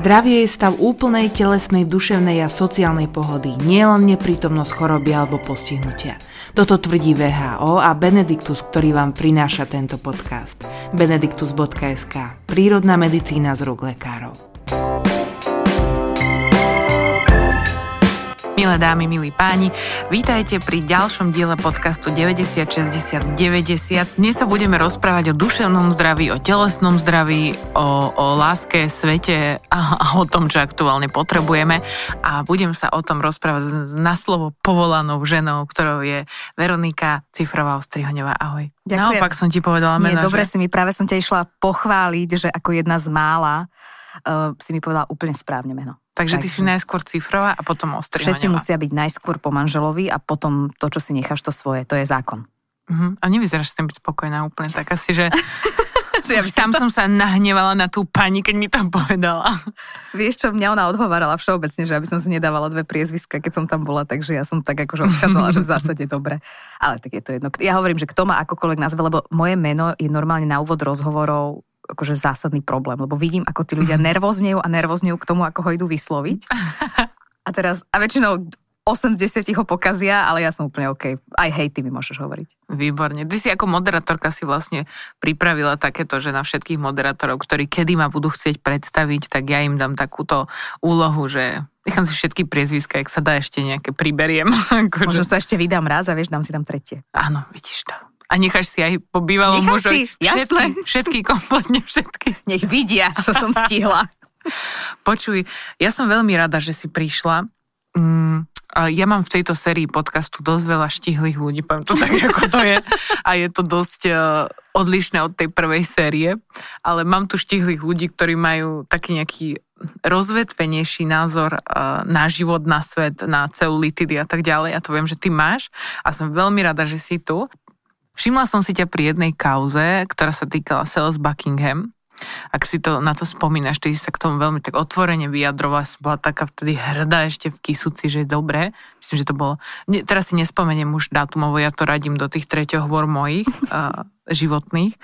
Zdravie je stav úplnej telesnej, duševnej a sociálnej pohody, nielen neprítomnosť choroby alebo postihnutia. Toto tvrdí VHO a Benediktus, ktorý vám prináša tento podcast. benediktus.sk Prírodná medicína z rúk lekárov. Milé dámy, milí páni, vítajte pri ďalšom diele podcastu 90 60 90. Dnes sa budeme rozprávať o duševnom zdraví, o telesnom zdraví, o, o láske, svete a, a o tom, čo aktuálne potrebujeme. A budem sa o tom rozprávať na slovo povolanou ženou, ktorou je Veronika Cifrová Ostrihoňová. Ahoj. Ďakujem. Naopak som ti povedala meno. Nie, dobre že... si mi, práve som ťa išla pochváliť, že ako jedna z mála uh, si mi povedala úplne správne meno. Takže, ty si najskôr cifrová a potom ostrihoňová. Všetci musia byť najskôr po manželovi a potom to, čo si necháš, to svoje. To je zákon. Uh-huh. A nevyzeráš s tým byť spokojná úplne tak asi, že... ja Tam to... som sa nahnevala na tú pani, keď mi to povedala. Vieš čo, mňa ona odhovárala všeobecne, že aby som si nedávala dve priezviska, keď som tam bola, takže ja som tak akože odchádzala, že v zásade dobre. Ale tak je to jedno. Ja hovorím, že kto ma akokoľvek nazve, lebo moje meno je normálne na úvod rozhovorov akože zásadný problém, lebo vidím, ako tí ľudia nervóznejú a nervóznejú k tomu, ako ho idú vysloviť. A teraz, a väčšinou 80 ho pokazia, ale ja som úplne OK. Aj hej, ty mi môžeš hovoriť. Výborne. Ty si ako moderátorka si vlastne pripravila takéto, že na všetkých moderátorov, ktorí kedy ma budú chcieť predstaviť, tak ja im dám takúto úlohu, že nechám si všetky priezviska, ak sa dá ešte nejaké priberiem. Možno sa ešte vydám raz a vieš, dám si tam tretie. Áno, vidíš to. A necháš si aj po bývalom mužovi všetky, všetky, kompletne všetky. Nech vidia, čo som stihla. Počuj, ja som veľmi rada, že si prišla. Mm, ja mám v tejto sérii podcastu dosť veľa štihlých ľudí, poviem to tak, ako to je. A je to dosť uh, odlišné od tej prvej série. Ale mám tu štihlých ľudí, ktorí majú taký nejaký rozvetvenejší názor uh, na život, na svet, na ceulitidy a tak ďalej. A to viem, že ty máš. A som veľmi rada, že si tu. Všimla som si ťa pri jednej kauze, ktorá sa týkala Sales Buckingham. Ak si to na to spomínaš, ty si sa k tomu veľmi tak otvorene vyjadrovala, som bola taká vtedy hrdá ešte v Kisuci, že je dobré. Myslím, že to bolo... Ne, teraz si nespomeniem už dátumovo, ja to radím do tých treťohôr mojich uh, životných.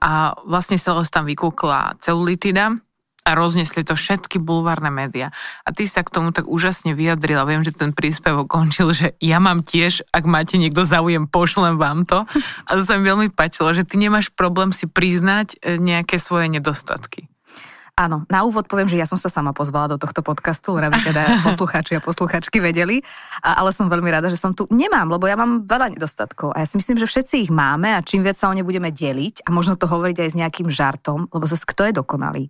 A vlastne Sales tam vykúkla celulitida, a roznesli to všetky bulvárne médiá. A ty sa k tomu tak úžasne vyjadrila. Viem, že ten príspevok končil, že ja mám tiež, ak máte niekto záujem, pošlem vám to. A to sa mi veľmi páčilo, že ty nemáš problém si priznať e, nejaké svoje nedostatky. Áno, na úvod poviem, že ja som sa sama pozvala do tohto podcastu, aby teda poslucháči a posluchačky vedeli, a, ale som veľmi rada, že som tu nemám, lebo ja mám veľa nedostatkov a ja si myslím, že všetci ich máme a čím viac sa o ne budeme deliť a možno to hovoriť aj s nejakým žartom, lebo zase kto je dokonalý?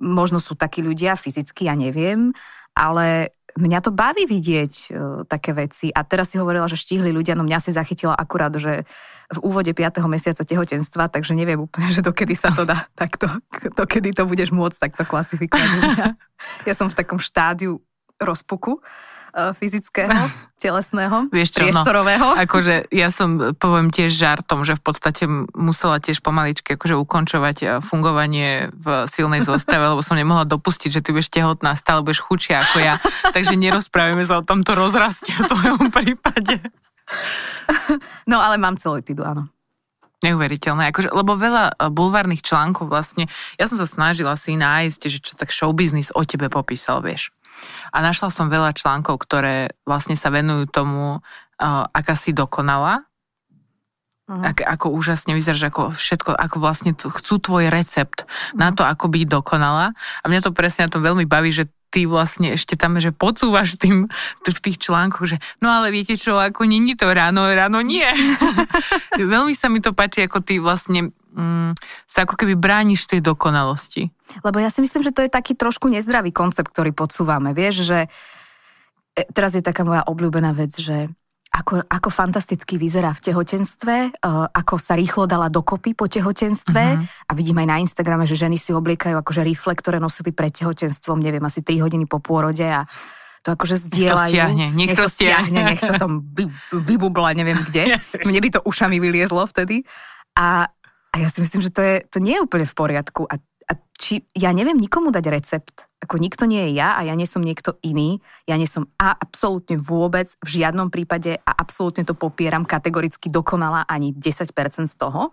Možno sú takí ľudia fyzicky, ja neviem, ale mňa to baví vidieť uh, také veci. A teraz si hovorila, že štíhli ľudia, no mňa si zachytila akurát, že v úvode 5. mesiaca tehotenstva, takže neviem úplne, že dokedy sa to dá takto, dokedy to budeš môcť takto klasifikovať. Ja som v takom štádiu rozpuku. E, fyzického, telesného, Vieš čo, priestorového. No, akože ja som, poviem tiež žartom, že v podstate musela tiež pomaličky akože ukončovať e, fungovanie v silnej zostave, lebo som nemohla dopustiť, že ty budeš tehotná, stále budeš chučia ako ja. Takže nerozprávame sa o tomto rozraste v tvojom prípade. No ale mám celulitidu, áno. Neuveriteľné, akože, lebo veľa e, bulvárnych článkov vlastne, ja som sa snažila si nájsť, že čo tak showbiznis o tebe popísal, vieš. A našla som veľa článkov, ktoré vlastne sa venujú tomu, uh, aká si dokonala, uh-huh. ak, ako úžasne vyzeráš, ako všetko, ako vlastne t- chcú tvoj recept uh-huh. na to, ako byť dokonala. A mňa to presne na tom veľmi baví, že ty vlastne ešte tam, že podsúvaš tým v tých článkoch, že no ale viete čo, ako není to ráno, ráno nie. Veľmi sa mi to páči, ako ty vlastne mm, sa ako keby brániš tej dokonalosti. Lebo ja si myslím, že to je taký trošku nezdravý koncept, ktorý podsúvame. Vieš, že e, teraz je taká moja obľúbená vec, že ako, ako fantasticky vyzerá v tehotenstve, uh, ako sa rýchlo dala dokopy po tehotenstve uh-huh. a vidím aj na Instagrame, že ženy si obliekajú akože rifle, ktoré nosili pred tehotenstvom, neviem, asi 3 hodiny po pôrode a to akože zdieľajú. Nech to stiahne, nech, nech to stiahne. Nech to tam vybubla, neviem kde. Mne by to ušami vyliezlo vtedy. A, a ja si myslím, že to, je, to nie je úplne v poriadku. A a či, ja neviem nikomu dať recept. Ako nikto nie je ja a ja nie som niekto iný. Ja nie som a absolútne vôbec v žiadnom prípade a absolútne to popieram kategoricky dokonala ani 10% z toho.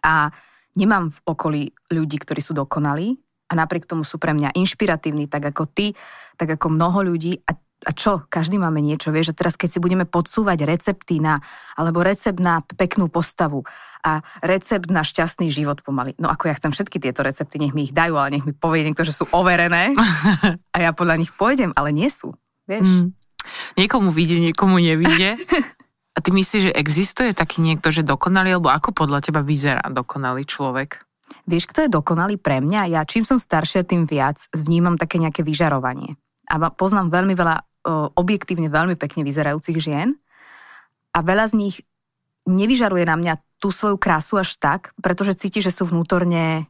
A nemám v okolí ľudí, ktorí sú dokonalí. a napriek tomu sú pre mňa inšpiratívni, tak ako ty, tak ako mnoho ľudí a a čo, každý máme niečo, vieš, a teraz keď si budeme podsúvať recepty na, alebo recept na peknú postavu a recept na šťastný život pomaly. No ako ja chcem všetky tieto recepty, nech mi ich dajú, ale nech mi povie niekto, že sú overené a ja podľa nich pôjdem, ale nie sú, vieš. Mm. Niekomu vyjde, niekomu nevyjde. A ty myslíš, že existuje taký niekto, že dokonalý, alebo ako podľa teba vyzerá dokonalý človek? Vieš, kto je dokonalý pre mňa? Ja čím som staršia, tým viac vnímam také nejaké vyžarovanie a poznám veľmi veľa objektívne veľmi pekne vyzerajúcich žien. A veľa z nich nevyžaruje na mňa tú svoju krásu až tak, pretože cíti, že sú vnútorne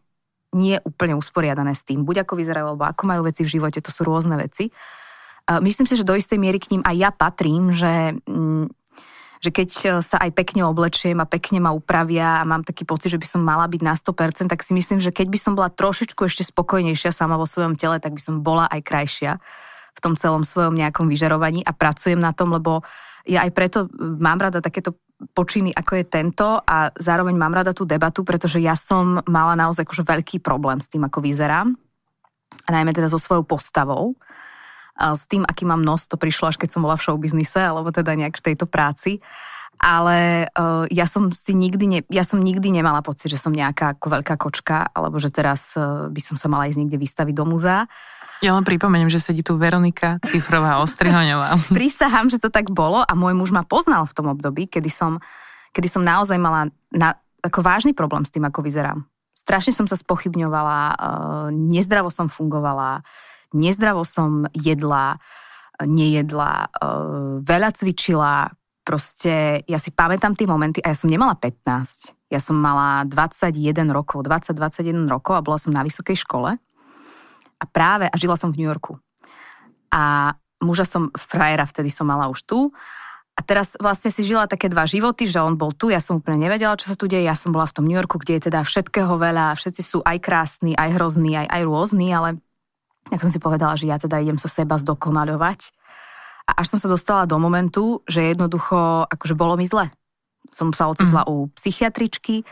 nie úplne usporiadané s tým, buď ako vyzerajú, alebo ako majú veci v živote, to sú rôzne veci. Myslím si, že do istej miery k ním aj ja patrím, že mm, že keď e, sa aj pekne oblečiem a pekne ma upravia a mám taký pocit, že by som mala byť na 100%, tak si myslím, že keď by som bola trošičku ešte spokojnejšia sama vo svojom tele, tak by som bola aj krajšia v tom celom svojom nejakom vyžarovaní a pracujem na tom, lebo ja aj preto mám rada takéto počiny, ako je tento a zároveň mám rada tú debatu, pretože ja som mala naozaj akože veľký problém s tým, ako vyzerám a najmä teda so svojou postavou s tým, aký mám nos, to prišlo až keď som bola v showbiznise, alebo teda nejak v tejto práci. Ale uh, ja som si nikdy, ne, ja som nikdy nemala pocit, že som nejaká ako veľká kočka, alebo že teraz uh, by som sa mala ísť niekde vystaviť do múzea. Ja len pripomeniem, že sedí tu Veronika Cifrová Ostrihoňová. Prisahám, že to tak bolo a môj muž ma poznal v tom období, kedy som, kedy som naozaj mala na, ako vážny problém s tým, ako vyzerám. Strašne som sa spochybňovala, uh, nezdravo som fungovala, nezdravo som jedla, nejedla, eh, veľa cvičila, proste ja si pamätám tie momenty a ja som nemala 15. Ja som mala 21 rokov, 20-21 rokov a bola som na vysokej škole a práve, a žila som v New Yorku. A muža som, frajera vtedy som mala už tu a teraz vlastne si žila také dva životy, že on bol tu, ja som úplne nevedela, čo sa tu deje, ja som bola v tom New Yorku, kde je teda všetkého veľa, všetci sú aj krásni, aj hrozní, aj, aj rôzni, ale tak som si povedala, že ja teda idem sa seba zdokonaľovať. A až som sa dostala do momentu, že jednoducho, akože bolo mi zle. Som sa ocitla mm. u psychiatričky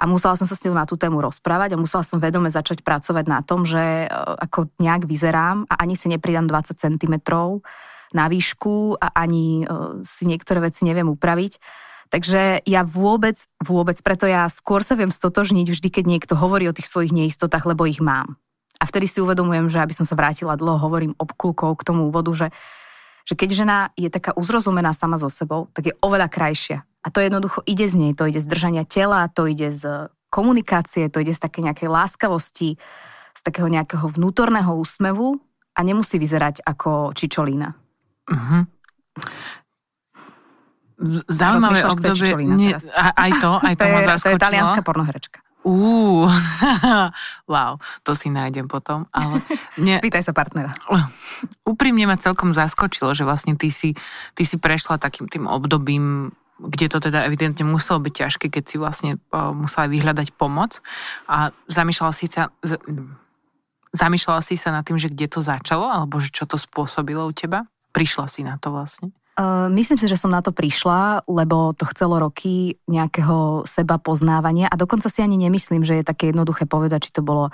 a musela som sa s ňou na tú tému rozprávať a musela som vedome začať pracovať na tom, že e, ako nejak vyzerám a ani si nepridám 20 cm na výšku a ani e, si niektoré veci neviem upraviť. Takže ja vôbec, vôbec, preto ja skôr sa viem stotožniť vždy, keď niekto hovorí o tých svojich neistotách, lebo ich mám. A vtedy si uvedomujem, že aby som sa vrátila dlho, hovorím obkulkou k tomu úvodu, že, že keď žena je taká uzrozumená sama so sebou, tak je oveľa krajšia. A to jednoducho ide z nej, to ide z držania tela, to ide z komunikácie, to ide z také nejakej láskavosti, z takého nejakého vnútorného úsmevu a nemusí vyzerať ako čičolína. Uh-huh. Zaujímavé obdobie. Nie, aj to, aj to, to ma zaskočilo. To je talianská pornoherečka. Uú, wow, to si nájdem potom. Ale mne, Spýtaj sa partnera. Úprimne ma celkom zaskočilo, že vlastne ty si, ty si prešla takým tým obdobím, kde to teda evidentne muselo byť ťažké, keď si vlastne musela vyhľadať pomoc a zamýšľala si sa... Zamýšľala si sa nad tým, že kde to začalo, alebo že čo to spôsobilo u teba? Prišla si na to vlastne? myslím si, že som na to prišla, lebo to chcelo roky nejakého seba poznávania a dokonca si ani nemyslím, že je také jednoduché povedať, či to bolo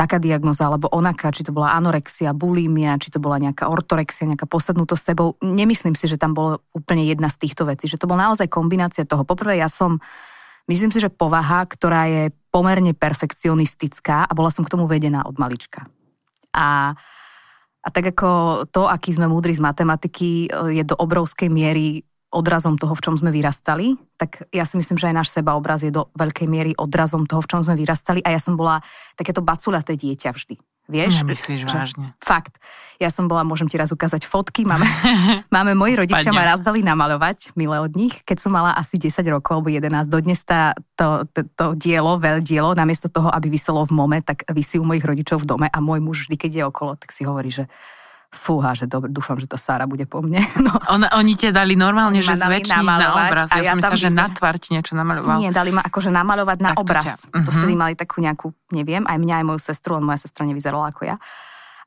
taká diagnoza alebo onaká, či to bola anorexia, bulimia, či to bola nejaká ortorexia, nejaká posadnutosť sebou. Nemyslím si, že tam bolo úplne jedna z týchto vecí, že to bola naozaj kombinácia toho. Poprvé ja som, myslím si, že povaha, ktorá je pomerne perfekcionistická a bola som k tomu vedená od malička. A a tak ako to, aký sme múdri z matematiky, je do obrovskej miery odrazom toho, v čom sme vyrastali, tak ja si myslím, že aj náš sebaobraz je do veľkej miery odrazom toho, v čom sme vyrastali a ja som bola takéto baculaté dieťa vždy. Vieš? Nemyslíš že, vážne. Fakt. Ja som bola, môžem ti raz ukázať fotky, máme, máme moji rodičia ma raz dali namalovať, milé od nich, keď som mala asi 10 rokov alebo 11. Dodnes tá, to, to, to dielo, veľ dielo, namiesto toho, aby vyselo v mome, tak vysí u mojich rodičov v dome a môj muž vždy, keď je okolo, tak si hovorí, že fúha, že dobre, dúfam, že tá Sára bude po mne. No. On, oni tie dali normálne, že zväčšiť na obraz. Ja, ja som myslela, že na tvár niečo namaloval. Nie, dali ma akože namalovať na tak obraz. To, uh-huh. to vtedy mali takú nejakú, neviem, aj mňa, aj moju sestru, len moja sestra nevyzerala ako ja.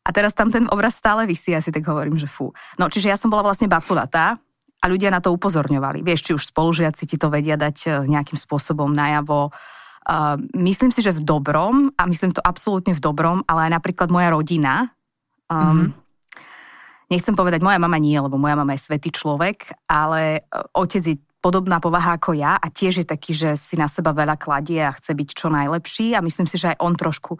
A teraz tam ten obraz stále vysí, ja si tak hovorím, že fú. No, čiže ja som bola vlastne baculatá a ľudia na to upozorňovali. Vieš, či už spolužiaci ti to vedia dať e, nejakým spôsobom najavo, Uh, myslím si, že v dobrom, a myslím to absolútne v dobrom, ale aj napríklad moja rodina, um, mm-hmm. Nechcem povedať moja mama nie, lebo moja mama je svetý človek, ale uh, otec je podobná povaha ako ja a tiež je taký, že si na seba veľa kladie a chce byť čo najlepší a myslím si, že aj on trošku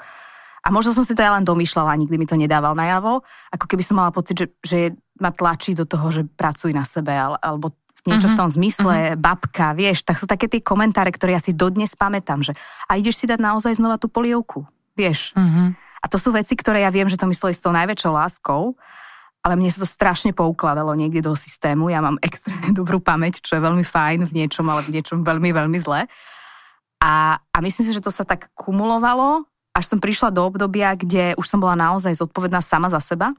a možno som si to ja len domýšľala, nikdy mi to nedával najavo, ako keby som mala pocit, že, že ma tlačí do toho, že pracuj na sebe, alebo niečo mm-hmm. v tom zmysle, mm-hmm. babka, vieš, tak sú také tie komentáre, ktoré ja si dodnes pamätám, že a ideš si dať naozaj znova tú polievku, vieš. Mm-hmm. A to sú veci, ktoré ja viem, že to mysleli s tou najväčšou láskou, ale mne sa to strašne poukladalo niekde do systému. Ja mám extrémne dobrú pamäť, čo je veľmi fajn v niečom, ale v niečom veľmi, veľmi zle. A, a myslím si, že to sa tak kumulovalo, až som prišla do obdobia, kde už som bola naozaj zodpovedná sama za seba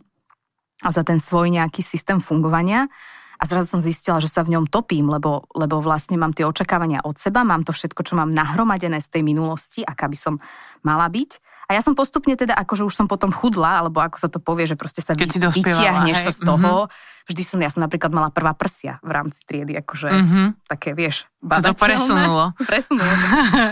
a za ten svoj nejaký systém fungovania a zrazu som zistila, že sa v ňom topím, lebo, lebo vlastne mám tie očakávania od seba, mám to všetko, čo mám nahromadené z tej minulosti, aká by som mala byť. A ja som postupne teda, akože už som potom chudla, alebo ako sa to povie, že proste sa vy, vytiahneš hej. sa z toho. Mm-hmm. Vždy som, ja som napríklad mala prvá prsia v rámci triedy, akože mm-hmm. také, vieš, To to presunulo. presunulo.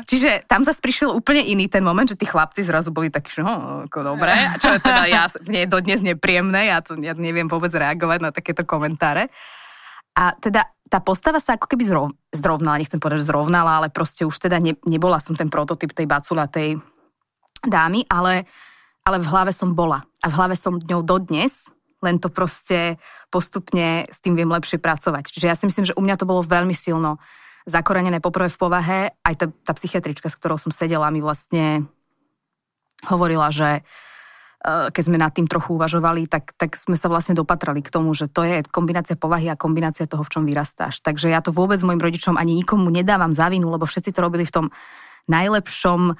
Čiže tam zase prišiel úplne iný ten moment, že tí chlapci zrazu boli takí, že no, ako dobré. A čo je teda ja, mne je dodnes nepríjemné, ja to ja neviem vôbec reagovať na takéto komentáre. A teda tá postava sa ako keby zrov, zrovnala, nechcem povedať, že zrovnala, ale proste už teda ne, nebola som ten prototyp tej baculatej dámy, ale, ale v hlave som bola. A v hlave som ňou dodnes, len to proste postupne s tým viem lepšie pracovať. Čiže ja si myslím, že u mňa to bolo veľmi silno zakorenené poprvé v povahe. Aj tá, tá psychiatrička, s ktorou som sedela, mi vlastne hovorila, že eh, keď sme nad tým trochu uvažovali, tak, tak sme sa vlastne dopatrali k tomu, že to je kombinácia povahy a kombinácia toho, v čom vyrastáš. Takže ja to vôbec mojim rodičom ani nikomu nedávam za vinu, lebo všetci to robili v tom najlepšom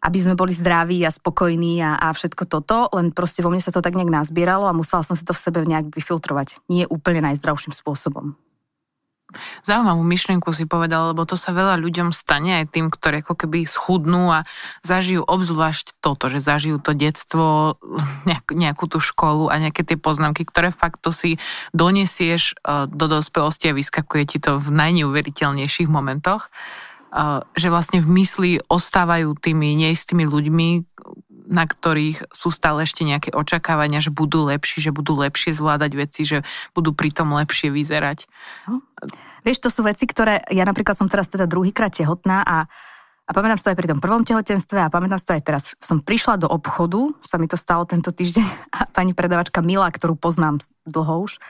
aby sme boli zdraví a spokojní a, a všetko toto, len proste vo mne sa to tak nejak nazbieralo a musela som si to v sebe nejak vyfiltrovať. Nie úplne najzdravším spôsobom. Zaujímavú myšlienku si povedal, lebo to sa veľa ľuďom stane aj tým, ktorí ako keby schudnú a zažijú obzvlášť toto, že zažijú to detstvo, nejak, nejakú tú školu a nejaké tie poznámky, ktoré fakt to si donesieš e, do dospelosti a vyskakuje ti to v najneuveriteľnejších momentoch že vlastne v mysli ostávajú tými neistými ľuďmi, na ktorých sú stále ešte nejaké očakávania, že budú lepší, že budú lepšie zvládať veci, že budú pritom lepšie vyzerať. No. Vieš, to sú veci, ktoré, ja napríklad som teraz teda druhýkrát tehotná a, a pamätám si to aj pri tom prvom tehotenstve a pamätám si to aj teraz. Som prišla do obchodu, sa mi to stalo tento týždeň a pani predavačka Mila, ktorú poznám dlho už,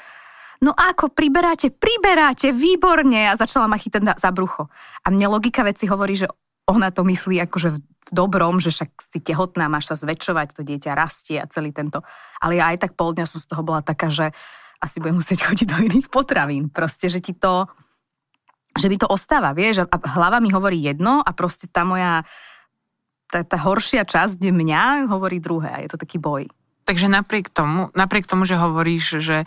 no ako, priberáte, priberáte, výborne a začala ma chytať za brucho. A mne logika veci hovorí, že ona to myslí akože v dobrom, že však si tehotná, máš sa zväčšovať, to dieťa rastie a celý tento. Ale ja aj tak pol dňa som z toho bola taká, že asi budem musieť chodiť do iných potravín. Proste, že ti to, že mi to ostáva, vieš, a hlava mi hovorí jedno a proste tá moja, tá, tá horšia časť mňa hovorí druhé a je to taký boj. Takže napriek tomu, napriek tomu, že hovoríš, že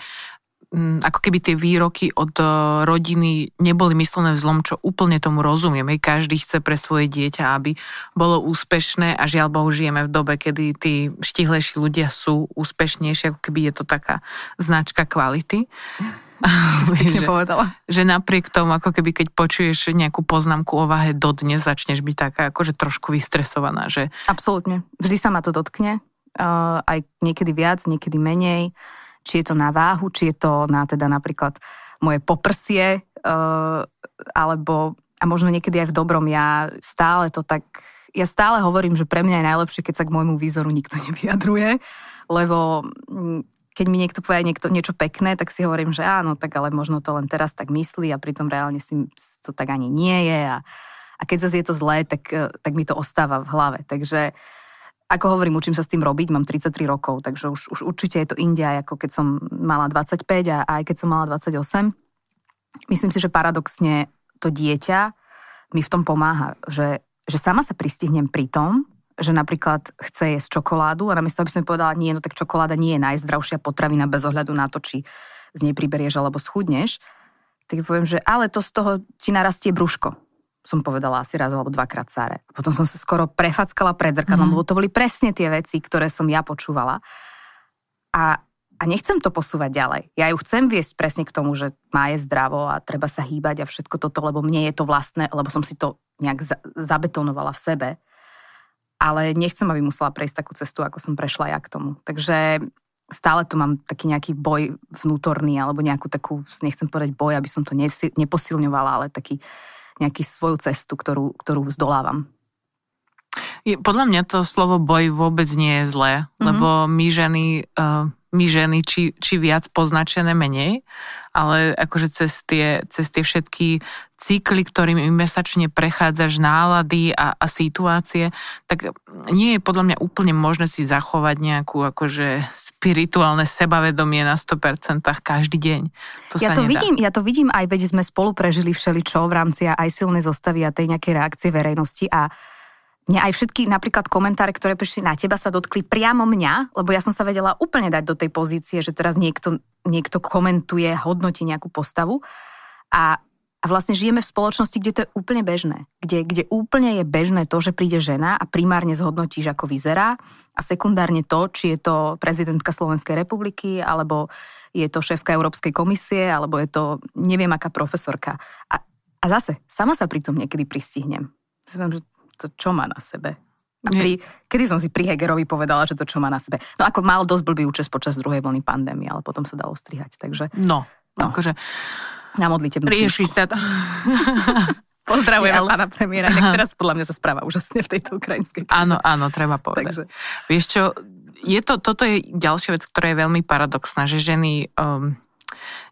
ako keby tie výroky od e, rodiny neboli myslené v zlom, čo úplne tomu rozumiem. Každý chce pre svoje dieťa, aby bolo úspešné a žiaľ Bohu žijeme v dobe, kedy tí štihlejší ľudia sú úspešnejší, ako keby je to taká značka kvality. že, povedala. že napriek tomu, ako keby keď počuješ nejakú poznámku o váhe dodnes, začneš byť taká akože trošku vystresovaná. Že... Absolútne. Vždy sa ma to dotkne. Uh, aj niekedy viac, niekedy menej či je to na váhu, či je to na teda napríklad moje poprsie, uh, alebo a možno niekedy aj v dobrom, ja stále to tak, ja stále hovorím, že pre mňa je najlepšie, keď sa k môjmu výzoru nikto nevyjadruje, lebo mm, keď mi niekto povie niekto, niečo pekné, tak si hovorím, že áno, tak ale možno to len teraz tak myslí a pritom reálne si to tak ani nie je a, a keď zase je to zlé, tak, tak mi to ostáva v hlave. Takže uh, ako hovorím, učím sa s tým robiť, mám 33 rokov, takže už, už určite je to India, ako keď som mala 25 a aj keď som mala 28. Myslím si, že paradoxne to dieťa mi v tom pomáha, že, že sama sa pristihnem pri tom, že napríklad chce jesť čokoládu a namiesto, aby som povedala, nie, no tak čokoláda nie je najzdravšia potravina bez ohľadu na to, či z nej priberieš alebo schudneš, tak poviem, že ale to z toho ti narastie brúško som povedala asi raz alebo dvakrát Sáre. Potom som sa skoro prefackala pred zrkadlom, mm. lebo to boli presne tie veci, ktoré som ja počúvala. A, a a nechcem to posúvať ďalej. Ja ju chcem viesť presne k tomu, že má je zdravo a treba sa hýbať a všetko toto, lebo mne je to vlastné, lebo som si to nejak za- zabetonovala v sebe. Ale nechcem, aby musela prejsť takú cestu, ako som prešla ja k tomu. Takže stále to mám taký nejaký boj vnútorný, alebo nejakú takú, nechcem povedať boj, aby som to neposilňovala, ale taký nejaký svoju cestu, ktorú, ktorú zdolávam. Podľa mňa to slovo boj vôbec nie je zlé, mm-hmm. lebo my ženy, uh, my ženy či, či viac poznačené menej, ale akože cez tie, cez tie všetky cykly, ktorými mesačne prechádzaš nálady a, a situácie, tak nie je podľa mňa úplne možné si zachovať nejakú akože spirituálne sebavedomie na 100% každý deň. To ja, to nedá. vidím, ja to vidím aj, veď sme spolu prežili všeličo v rámci aj silnej zostavy a tej nejakej reakcie verejnosti a mňa aj všetky napríklad komentáre, ktoré prišli na teba, sa dotkli priamo mňa, lebo ja som sa vedela úplne dať do tej pozície, že teraz niekto, niekto komentuje, hodnotí nejakú postavu. A, a vlastne žijeme v spoločnosti, kde to je úplne bežné. Kde, kde úplne je bežné to, že príde žena a primárne zhodnotíš, ako vyzerá a sekundárne to, či je to prezidentka Slovenskej republiky, alebo je to šéfka Európskej komisie, alebo je to neviem aká profesorka. A, a zase, sama sa pri tom niekedy pristihnem. Zviem, že to čo má na sebe. A pri, kedy som si pri Hegerovi povedala, že to čo má na sebe. No ako mal dosť blbý účes počas druhej vlny pandémie, ale potom sa dalo strihať, takže... No, no. akože... Na modlitebnú Rieši sa to. Pozdravujeme ale... pána premiéra, tak teraz podľa mňa sa správa úžasne v tejto ukrajinskej kríze. Áno, áno, treba povedať. Takže... Vieš čo, je to, toto je ďalšia vec, ktorá je veľmi paradoxná, že ženy um,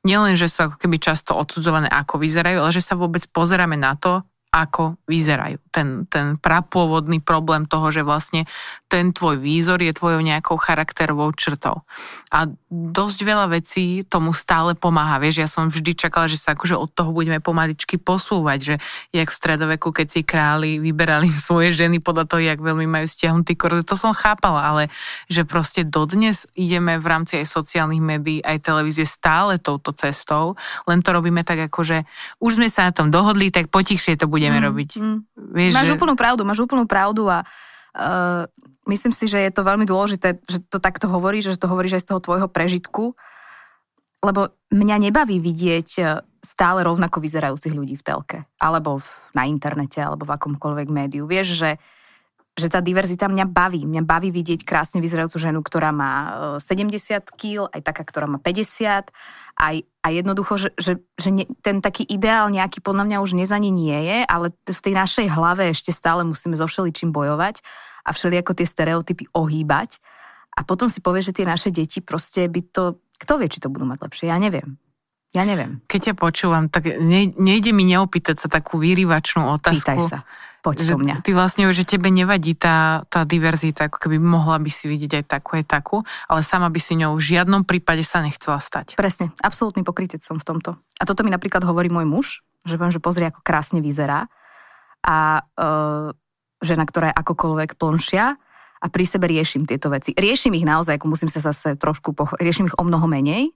nielen, že sú ako keby často odsudzované, ako vyzerajú, ale že sa vôbec pozeráme na to, ako vyzerajú. Ten, ten prapôvodný problém toho, že vlastne ten tvoj výzor je tvojou nejakou charakterovou črtou. A dosť veľa vecí tomu stále pomáha. Vieš, ja som vždy čakala, že sa akože od toho budeme pomaličky posúvať, že jak v stredoveku, keď si králi vyberali svoje ženy podľa toho, jak veľmi majú stiahnutý korze, to som chápala, ale že proste dodnes ideme v rámci aj sociálnych médií, aj televízie stále touto cestou, len to robíme tak ako, že už sme sa na tom dohodli, tak potichšie to budeme mm, robiť. Mm. Vieš, máš že... úplnú pravdu, máš úplnú pravdu a uh, myslím si, že je to veľmi dôležité, že to takto hovoríš, že to hovoríš aj z toho tvojho prežitku, lebo mňa nebaví vidieť e, stále rovnako vyzerajúcich ľudí v telke, alebo v, na internete, alebo v akomkoľvek médiu. Vieš, že uh, že tá diverzita mňa baví. Mňa baví vidieť krásne vyzerajúcu ženu, ktorá má 70 e, kg, aj taká, ktorá má 50. Aj, a jednoducho, že, že, že ne, ten taký ideál nejaký podľa mňa už nezaní nie je, ale v tej našej hlave ešte stále musíme so všeličím bojovať a všelijako tie stereotypy ohýbať. A potom si povie, že tie naše deti proste by to... Kto vie, či to budú mať lepšie? Ja neviem. Ja neviem. Keď ťa počúvam, tak ne, nejde mi neopýtať sa takú vyrývačnú otázku. Pýtaj sa. Poď že mňa. Ty vlastne, že tebe nevadí tá, tá diverzita, ako keby mohla by si vidieť aj takú, aj takú, ale sama by si ňou v žiadnom prípade sa nechcela stať. Presne, absolútny pokrytec som v tomto. A toto mi napríklad hovorí môj muž, že poviem, že pozri, ako krásne vyzerá. A e, žena, ktorá je akokoľvek plnšia, a pri sebe riešim tieto veci. Riešim ich naozaj, ako musím sa zase trošku, poch- riešim ich o mnoho menej.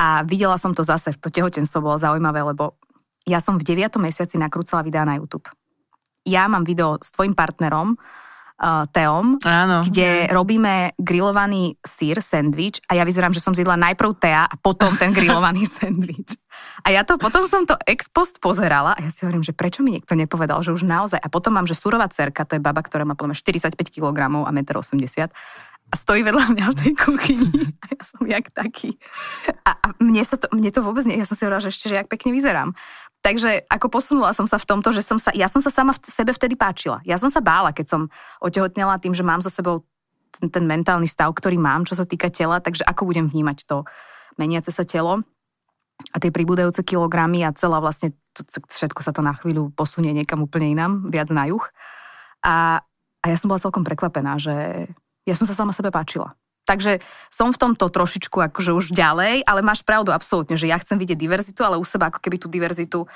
A videla som to zase, to tehotenstvo bolo zaujímavé, lebo ja som v 9. mesiaci nakrúcala videá na YouTube ja mám video s tvojim partnerom, uh, Teom, Áno. kde robíme grillovaný sír, sendvič a ja vyzerám, že som zjedla najprv Tea a potom ten grillovaný sendvič. A ja to, potom som to ex post pozerala a ja si hovorím, že prečo mi niekto nepovedal, že už naozaj. A potom mám, že surová cerka, to je baba, ktorá má podľa 45 kg a 1,80 m a stojí vedľa mňa v tej kuchyni a ja som jak taký. A, a mne, sa to, mne to vôbec nie, ja som si hovorila, že ešte, že jak pekne vyzerám. Takže ako posunula som sa v tomto, že som sa, ja som sa sama v sebe vtedy páčila. Ja som sa bála, keď som otehotnela tým, že mám za sebou ten, ten mentálny stav, ktorý mám, čo sa týka tela, takže ako budem vnímať to meniace sa telo a tie pribúdajúce kilogramy a celá vlastne, to, všetko sa to na chvíľu posunie niekam úplne inám, viac na juh. A, a ja som bola celkom prekvapená, že ja som sa sama sebe páčila. Takže som v tomto trošičku akože už ďalej, ale máš pravdu absolútne, že ja chcem vidieť diverzitu, ale u seba ako keby tú diverzitu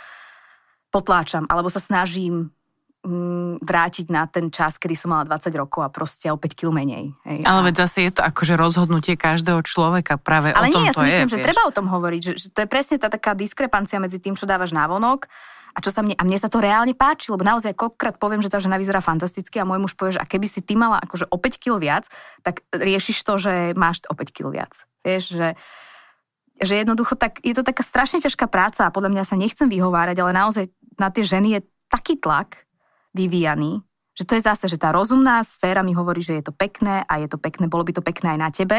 potláčam, alebo sa snažím mm, vrátiť na ten čas, kedy som mala 20 rokov a proste o 5 kg menej. Hej. Ale veď zase je to akože rozhodnutie každého človeka práve Ale o tom nie, ja si to myslím, je, že vieš. treba o tom hovoriť, že, že to je presne tá taká diskrepancia medzi tým, čo dávaš na vonok A čo sa mne, a mne sa to reálne páči, lebo naozaj koľkokrát poviem, že tá žena vyzerá fantasticky a môj muž povie, že a keby si ty mala akože o 5 kg viac, tak riešiš to, že máš o 5 kg viac. Vieš, že, že jednoducho tak, je to taká strašne ťažká práca a podľa mňa sa nechcem vyhovárať, ale naozaj na tie ženy je taký tlak vyvíjaný, že to je zase, že tá rozumná sféra mi hovorí, že je to pekné a je to pekné, bolo by to pekné aj na tebe.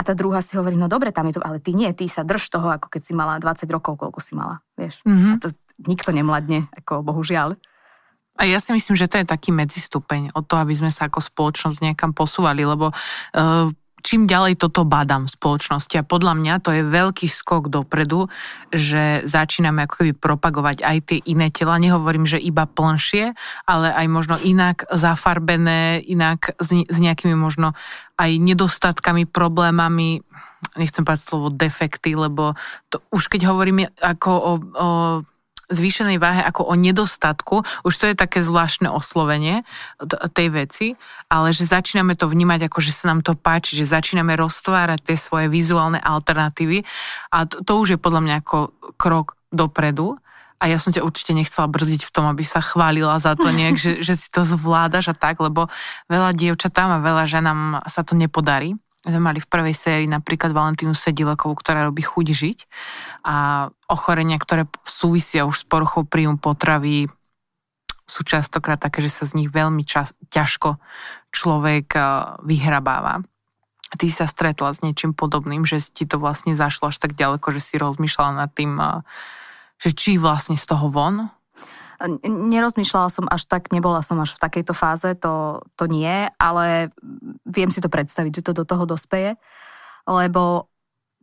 A tá druhá si hovorí, no dobre, tam je to, ale ty nie, ty sa drž toho, ako keď si mala 20 rokov, koľko si mala, vieš. Mm-hmm. A to nikto nemladne, ako bohužiaľ. A ja si myslím, že to je taký medzistupeň o to, aby sme sa ako spoločnosť niekam posúvali, lebo uh, čím ďalej toto badám v spoločnosti a podľa mňa to je veľký skok dopredu, že začíname ako keby propagovať aj tie iné tela. Nehovorím, že iba plnšie, ale aj možno inak zafarbené, inak s, nejakými možno aj nedostatkami, problémami, nechcem povedať slovo defekty, lebo to, už keď hovoríme ako o, o zvýšenej váhe ako o nedostatku, už to je také zvláštne oslovenie tej veci, ale že začíname to vnímať ako, že sa nám to páči, že začíname roztvárať tie svoje vizuálne alternatívy. A to, to už je podľa mňa ako krok dopredu. A ja som ťa určite nechcela brzdiť v tom, aby sa chválila za to nejak, že, že si to zvládaš a tak, lebo veľa dievčatám a veľa ženám sa to nepodarí sme mali v prvej sérii napríklad Valentínu Sedilekovú, ktorá robí chuť žiť a ochorenia, ktoré súvisia už s poruchou príjmu potravy, sú častokrát také, že sa z nich veľmi čas, ťažko človek eh, vyhrabáva. Ty sa stretla s niečím podobným, že ti to vlastne zašlo až tak ďaleko, že si rozmýšľala nad tým, eh, že či vlastne z toho von? Nerozmýšľala som až tak, nebola som až v takejto fáze, to, to nie, ale viem si to predstaviť, že to do toho dospeje, lebo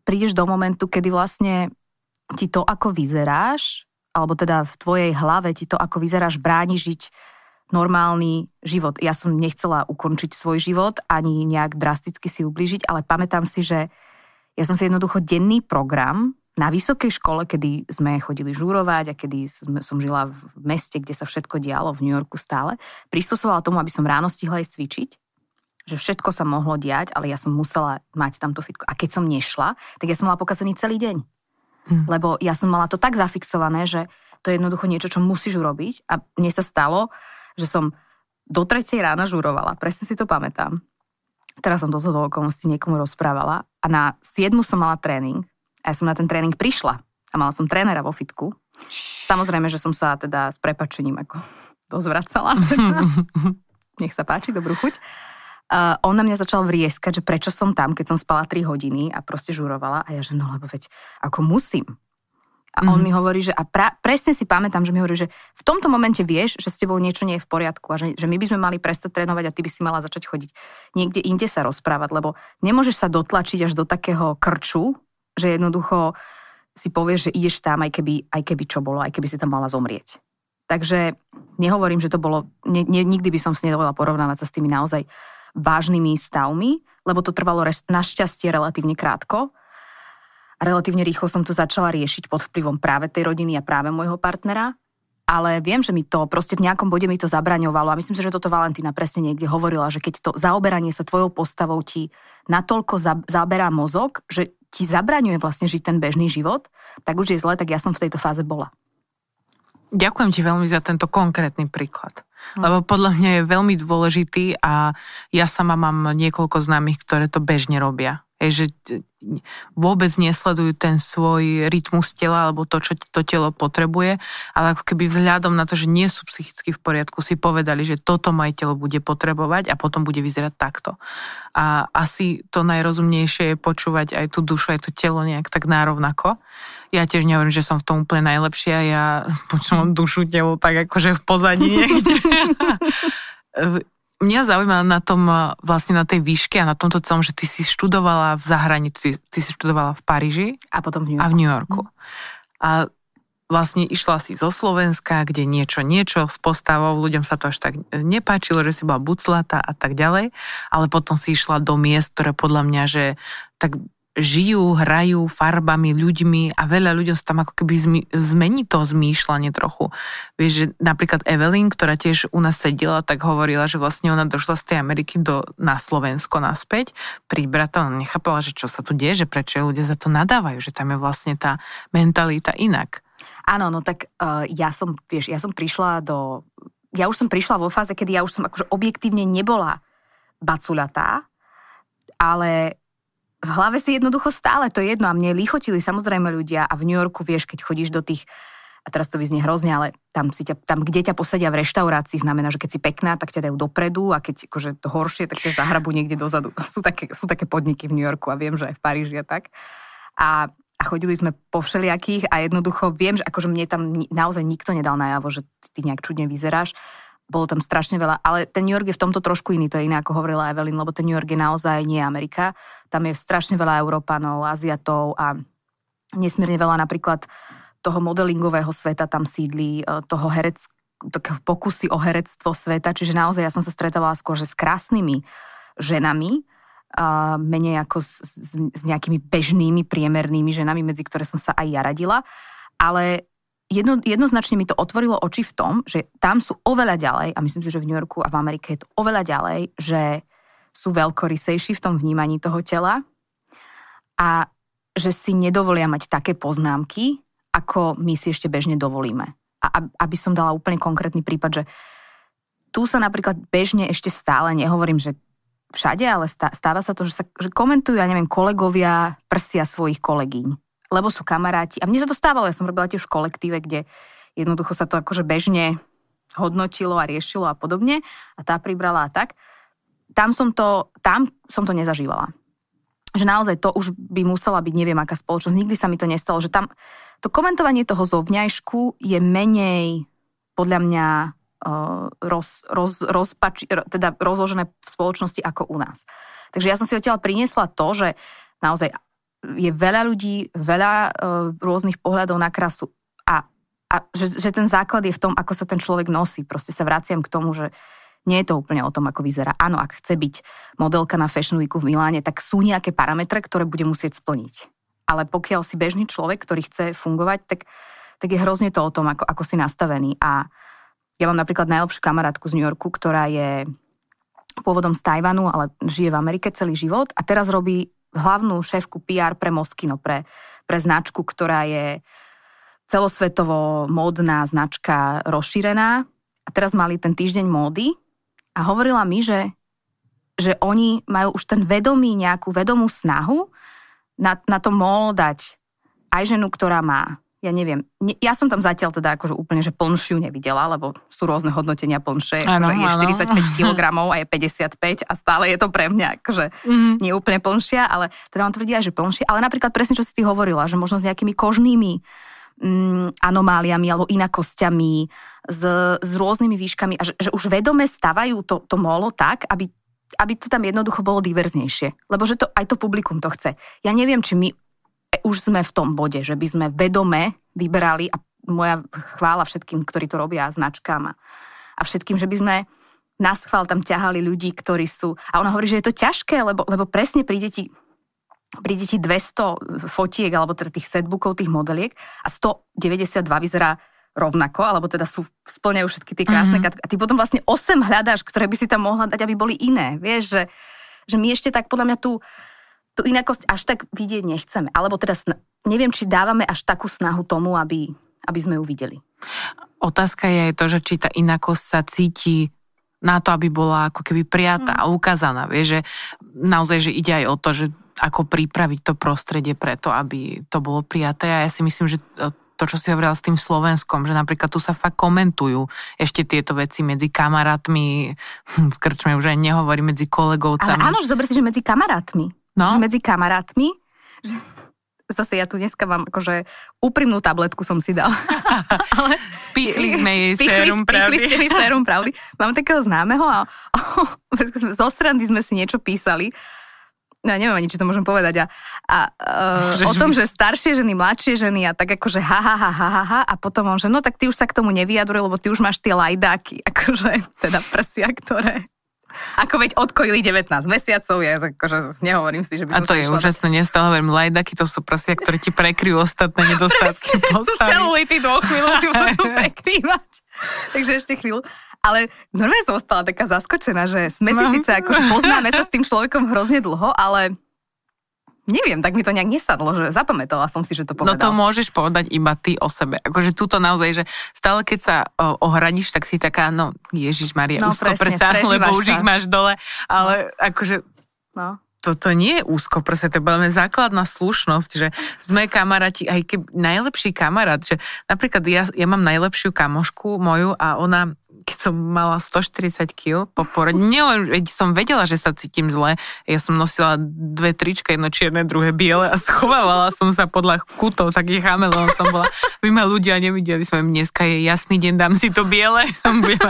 prídeš do momentu, kedy vlastne ti to, ako vyzeráš, alebo teda v tvojej hlave ti to, ako vyzeráš, bráni žiť normálny život. Ja som nechcela ukončiť svoj život, ani nejak drasticky si ubližiť, ale pamätám si, že ja som si jednoducho denný program na vysokej škole, kedy sme chodili žúrovať a kedy som žila v meste, kde sa všetko dialo, v New Yorku stále, prispôsobovala tomu, aby som ráno stihla aj cvičiť, že všetko sa mohlo diať, ale ja som musela mať tamto fitko. A keď som nešla, tak ja som mala pokazený celý deň. Hmm. Lebo ja som mala to tak zafixované, že to je jednoducho niečo, čo musíš urobiť. A mne sa stalo, že som do tretej rána žurovala, presne si to pamätám. Teraz som to do okolností niekomu rozprávala a na 7 som mala tréning a ja som na ten tréning prišla a mala som trénera vo fitku. Samozrejme, že som sa teda s prepačením ako dozvracala. Teda. Nech sa páči, dobrú chuť. Uh, on na mňa začal vrieskať, že prečo som tam, keď som spala 3 hodiny a proste žurovala. A ja, že no lebo veď ako musím. A on mm-hmm. mi hovorí, že a pra, presne si pamätám, že mi hovorí, že v tomto momente vieš, že s tebou niečo nie je v poriadku a že, že my by sme mali prestať trénovať a ty by si mala začať chodiť niekde inde sa rozprávať, lebo nemôžeš sa dotlačiť až do takého krču, že jednoducho si povieš, že ideš tam, aj keby, aj keby čo bolo, aj keby si tam mala zomrieť. Takže nehovorím, že to bolo, ne, ne, nikdy by som si nedovolila porovnávať sa s tými naozaj vážnymi stavmi, lebo to trvalo res, našťastie relatívne krátko. A relatívne rýchlo som to začala riešiť pod vplyvom práve tej rodiny a práve môjho partnera. Ale viem, že mi to proste v nejakom bode mi to zabraňovalo a myslím si, že toto Valentína presne niekde hovorila, že keď to zaoberanie sa tvojou postavou ti natoľko zaberá mozog, že ti zabraňuje vlastne žiť ten bežný život, tak už je zle, tak ja som v tejto fáze bola. Ďakujem ti veľmi za tento konkrétny príklad. Hm. Lebo podľa mňa je veľmi dôležitý a ja sama mám niekoľko známych, ktoré to bežne robia. Hej, že vôbec nesledujú ten svoj rytmus tela alebo to, čo to telo potrebuje, ale ako keby vzhľadom na to, že nie sú psychicky v poriadku, si povedali, že toto moje telo bude potrebovať a potom bude vyzerať takto. A asi to najrozumnejšie je počúvať aj tú dušu, aj to telo nejak tak nárovnako. Ja tiež nehovorím, že som v tom úplne najlepšia, ja počúvam dušu, telo tak akože v pozadí niekde. mňa zaujíma na tom, eh, vlastne na tej výške a na tomto celom, že ty si študovala v zahraničí, ty, ty si študovala v Paríži. A potom v New Yorku. A v New Yorku. A vlastne išla si zo Slovenska, kde niečo, niečo s postavou, ľuďom sa to až tak nepáčilo, že si bola buclata a tak ďalej, ale potom si išla do miest, ktoré podľa mňa, že tak žijú, hrajú farbami, ľuďmi a veľa ľuďom sa tam ako keby zmení to zmýšľanie trochu. Vieš, že napríklad Evelyn, ktorá tiež u nás sedela, tak hovorila, že vlastne ona došla z tej Ameriky do, na Slovensko naspäť. Pri brata ona nechápala, že čo sa tu deje, že prečo ľudia za to nadávajú, že tam je vlastne tá mentalita inak. Áno, no tak uh, ja som, vieš, ja som prišla do... Ja už som prišla vo fáze, kedy ja už som akože objektívne nebola baculatá, ale v hlave si jednoducho stále to jedno a mne lichotili samozrejme ľudia a v New Yorku, vieš, keď chodíš do tých a teraz to vyznie hrozne, ale tam, si ťa, tam, kde ťa posadia v reštaurácii, znamená, že keď si pekná, tak ťa dajú dopredu a keď akože to horšie, tak ťa zahrabu niekde dozadu. Sú také, sú také podniky v New Yorku a viem, že aj v Paríži a tak. A, a chodili sme po všelijakých a jednoducho viem, že akože mne tam naozaj nikto nedal najavo, že ty nejak čudne vyzeráš bolo tam strašne veľa, ale ten New York je v tomto trošku iný, to je iné ako hovorila Evelyn, lebo ten New York je naozaj nie Amerika. Tam je strašne veľa Európanov, Aziatov a nesmierne veľa napríklad toho modelingového sveta tam sídli, e, toho herec, pokusy o herectvo sveta, čiže naozaj ja som sa stretávala skôr že s krásnymi ženami, a menej ako s, s, s nejakými bežnými, priemernými ženami, medzi ktoré som sa aj ja radila. Ale jedno, jednoznačne mi to otvorilo oči v tom, že tam sú oveľa ďalej, a myslím si, že v New Yorku a v Amerike je to oveľa ďalej, že sú veľkorysejší v tom vnímaní toho tela a že si nedovolia mať také poznámky, ako my si ešte bežne dovolíme. A aby som dala úplne konkrétny prípad, že tu sa napríklad bežne ešte stále, nehovorím, že všade, ale stáva sa to, že, sa, že komentujú, ja neviem, kolegovia prsia svojich kolegyň lebo sú kamaráti. A mne sa to stávalo, ja som robila tiež v kolektíve, kde jednoducho sa to akože bežne hodnotilo a riešilo a podobne a tá pribrala a tak. Tam som to, tam som to nezažívala. Že naozaj to už by musela byť neviem aká spoločnosť. Nikdy sa mi to nestalo, že tam to komentovanie toho zovňajšku je menej podľa mňa roz, roz, rozpači, teda rozložené v spoločnosti ako u nás. Takže ja som si odtiaľ priniesla to, že naozaj je veľa ľudí, veľa uh, rôznych pohľadov na krasu a, a že, že ten základ je v tom, ako sa ten človek nosí. Proste sa vraciam k tomu, že nie je to úplne o tom, ako vyzerá. Áno, ak chce byť modelka na Fashion Weeku v Miláne, tak sú nejaké parametre, ktoré bude musieť splniť. Ale pokiaľ si bežný človek, ktorý chce fungovať, tak, tak je hrozne to o tom, ako, ako si nastavený. A ja mám napríklad najlepšiu kamarátku z New Yorku, ktorá je pôvodom z Tajvanu, ale žije v Amerike celý život a teraz robí hlavnú šéfku PR pre Moskino, pre, pre značku, ktorá je celosvetovo módna značka rozšírená. A teraz mali ten týždeň módy a hovorila mi, že, že oni majú už ten vedomý, nejakú vedomú snahu na, na to mall dať aj ženu, ktorá má ja neviem, ne, ja som tam zatiaľ teda akože úplne, že plnšiu nevidela, lebo sú rôzne hodnotenia plnše, ano, že je 45 kg a je 55 a stále je to pre mňa akože mm. nie úplne plnšia, ale teda vám tvrdia, že plnšia, ale napríklad presne, čo si ty hovorila, že možno s nejakými kožnými mm, anomáliami alebo inakosťami, s, s rôznymi výškami a že, že už vedome stavajú to, to molo tak, aby aby to tam jednoducho bolo diverznejšie. Lebo že to aj to publikum to chce. Ja neviem, či my už sme v tom bode, že by sme vedome vyberali a moja chvála všetkým, ktorí to robia, značkám a, a všetkým, že by sme na schvál tam ťahali ľudí, ktorí sú... A ona hovorí, že je to ťažké, lebo, lebo presne príde ti, príde ti 200 fotiek, alebo teda tých setbookov, tých modeliek a 192 vyzerá rovnako, alebo teda sú, splňajú všetky tie krásne mm-hmm. A ty potom vlastne 8 hľadáš, ktoré by si tam mohla dať, aby boli iné. Vieš, že, že my ešte tak podľa mňa tu tú inakosť až tak vidieť nechceme. Alebo teda neviem, či dávame až takú snahu tomu, aby, aby sme ju videli. Otázka je aj to, že či tá inakosť sa cíti na to, aby bola ako keby prijatá mm. a ukázaná. Vieš, že naozaj, že ide aj o to, že ako pripraviť to prostredie preto, aby to bolo prijaté. A ja si myslím, že to, čo si hovorila s tým Slovenskom, že napríklad tu sa fakt komentujú ešte tieto veci medzi kamarátmi, hm, v krčme už aj nehovorí medzi kolegovcami. Ale áno, že zober si, že medzi kamarátmi. No. Medzi kamarátmi, že zase ja tu dneska mám akože úprimnú tabletku som si dal. Ale pichli sme jej pichli, sérum pravdy. Pichli ste mi sérum pravdy. Mám takého známeho a zo srandy sme si niečo písali. No, ja neviem ani, či to môžem povedať. A, a uh, o tom, že staršie ženy, mladšie ženy a tak akože ha, ha, ha, ha, ha a potom on, že no tak ty už sa k tomu nevyjadruj, lebo ty už máš tie lajdáky, akože teda prsia, ktoré ako veď odkojili 19 mesiacov, ja akože nehovorím si, že by som A to je úžasné, nestále hovorím, lajdaky to sú prosia, ktoré ti prekryjú ostatné nedostatky postavy. Celulity chvíľu ti budú prekrývať. Takže ešte chvíľu. Ale normálne som ostala taká zaskočená, že sme si no. síce akože poznáme sa s tým človekom hrozne dlho, ale Neviem, tak mi to nejak nesadlo, že zapamätala som si, že to povedal. No to môžeš povedať iba ty o sebe. Akože túto naozaj, že stále keď sa o, ohradíš, tak si taká, no Ježiš Maria, no, úzko prsa, lebo už ich máš dole, ale no. akože no. toto nie je úzko prsa, to je veľmi základná slušnosť, že sme kamaráti, aj keď najlepší kamarát, že napríklad ja, ja mám najlepšiu kamošku moju a ona keď som mala 140 kg po porode, veď som vedela, že sa cítim zle. Ja som nosila dve trička, jedno čierne, druhé biele a schovávala som sa podľa kutov, takých chamelón som bola. Vy ma ľudia nevideli, sme dneska je jasný deň, dám si to biele.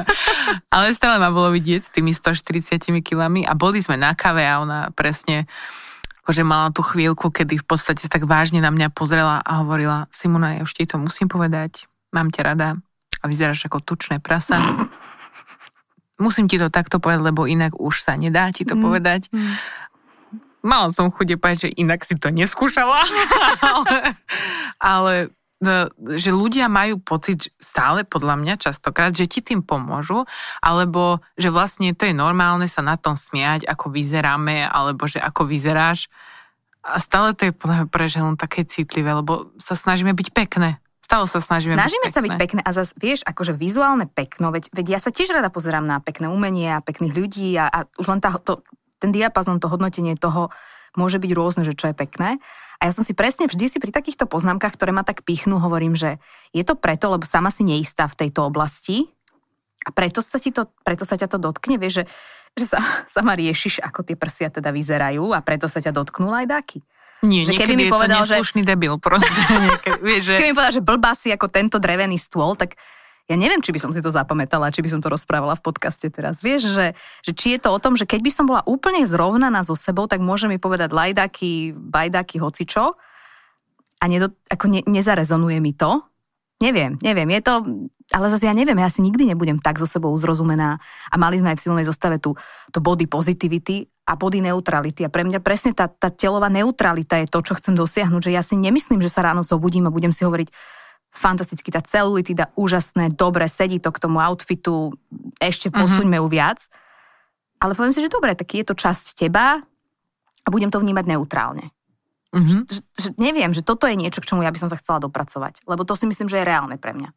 Ale stále ma bolo vidieť s tými 140 kilami a boli sme na kave a ona presne akože mala tú chvíľku, kedy v podstate tak vážne na mňa pozrela a hovorila Simona, ja už ti to musím povedať, mám ťa rada, a vyzeráš ako tučné prasa. Musím ti to takto povedať, lebo inak už sa nedá ti to mm. povedať. Mm. Mala som chude povedať, že inak si to neskúšala, ale, ale no, že ľudia majú pocit stále podľa mňa častokrát, že ti tým pomôžu, alebo že vlastne to je normálne sa na tom smiať, ako vyzeráme, alebo že ako vyzeráš. A stále to je podľa mňa pre ženu také citlivé, lebo sa snažíme byť pekné. Stále sa snažíme Snažíme byť sa byť pekné a zase, vieš, akože vizuálne pekno, veď, veď ja sa tiež rada pozerám na pekné umenie a pekných ľudí a, a už len tá, to, ten diapazon, to hodnotenie toho môže byť rôzne, že čo je pekné. A ja som si presne vždy si pri takýchto poznámkach, ktoré ma tak pichnú, hovorím, že je to preto, lebo sama si neistá v tejto oblasti a preto sa, ti to, preto sa ťa to dotkne, vieš, že, že sa, sama riešiš, ako tie prsia teda vyzerajú a preto sa ťa dotknú aj dáky. Nie, že keby mi povedal, to neslušný že... debil proste. Niekedy, vieš, že... Keby mi povedal, že blbá si ako tento drevený stôl, tak ja neviem, či by som si to zapamätala, či by som to rozprávala v podcaste teraz. Vieš, že, že či je to o tom, že keď by som bola úplne zrovnaná so sebou, tak môže mi povedať lajdaky, bajdaky, hocičo a nedo, ako ne, nezarezonuje mi to. Neviem, neviem, je to, ale zase ja neviem, ja si nikdy nebudem tak so sebou uzrozumená a mali sme aj v silnej zostave tu to body positivity a body neutrality. A pre mňa presne tá, tá telová neutralita je to, čo chcem dosiahnuť, že ja si nemyslím, že sa ráno zobudím a budem si hovoriť fantasticky, tá celulitida úžasné, dobre, sedí to k tomu outfitu, ešte mhm. posuňme ju viac. Ale poviem si, že dobre, tak je to časť teba a budem to vnímať neutrálne. Mm-hmm. Že, že, neviem, že toto je niečo, k čomu ja by som sa chcela dopracovať. Lebo to si myslím, že je reálne pre mňa.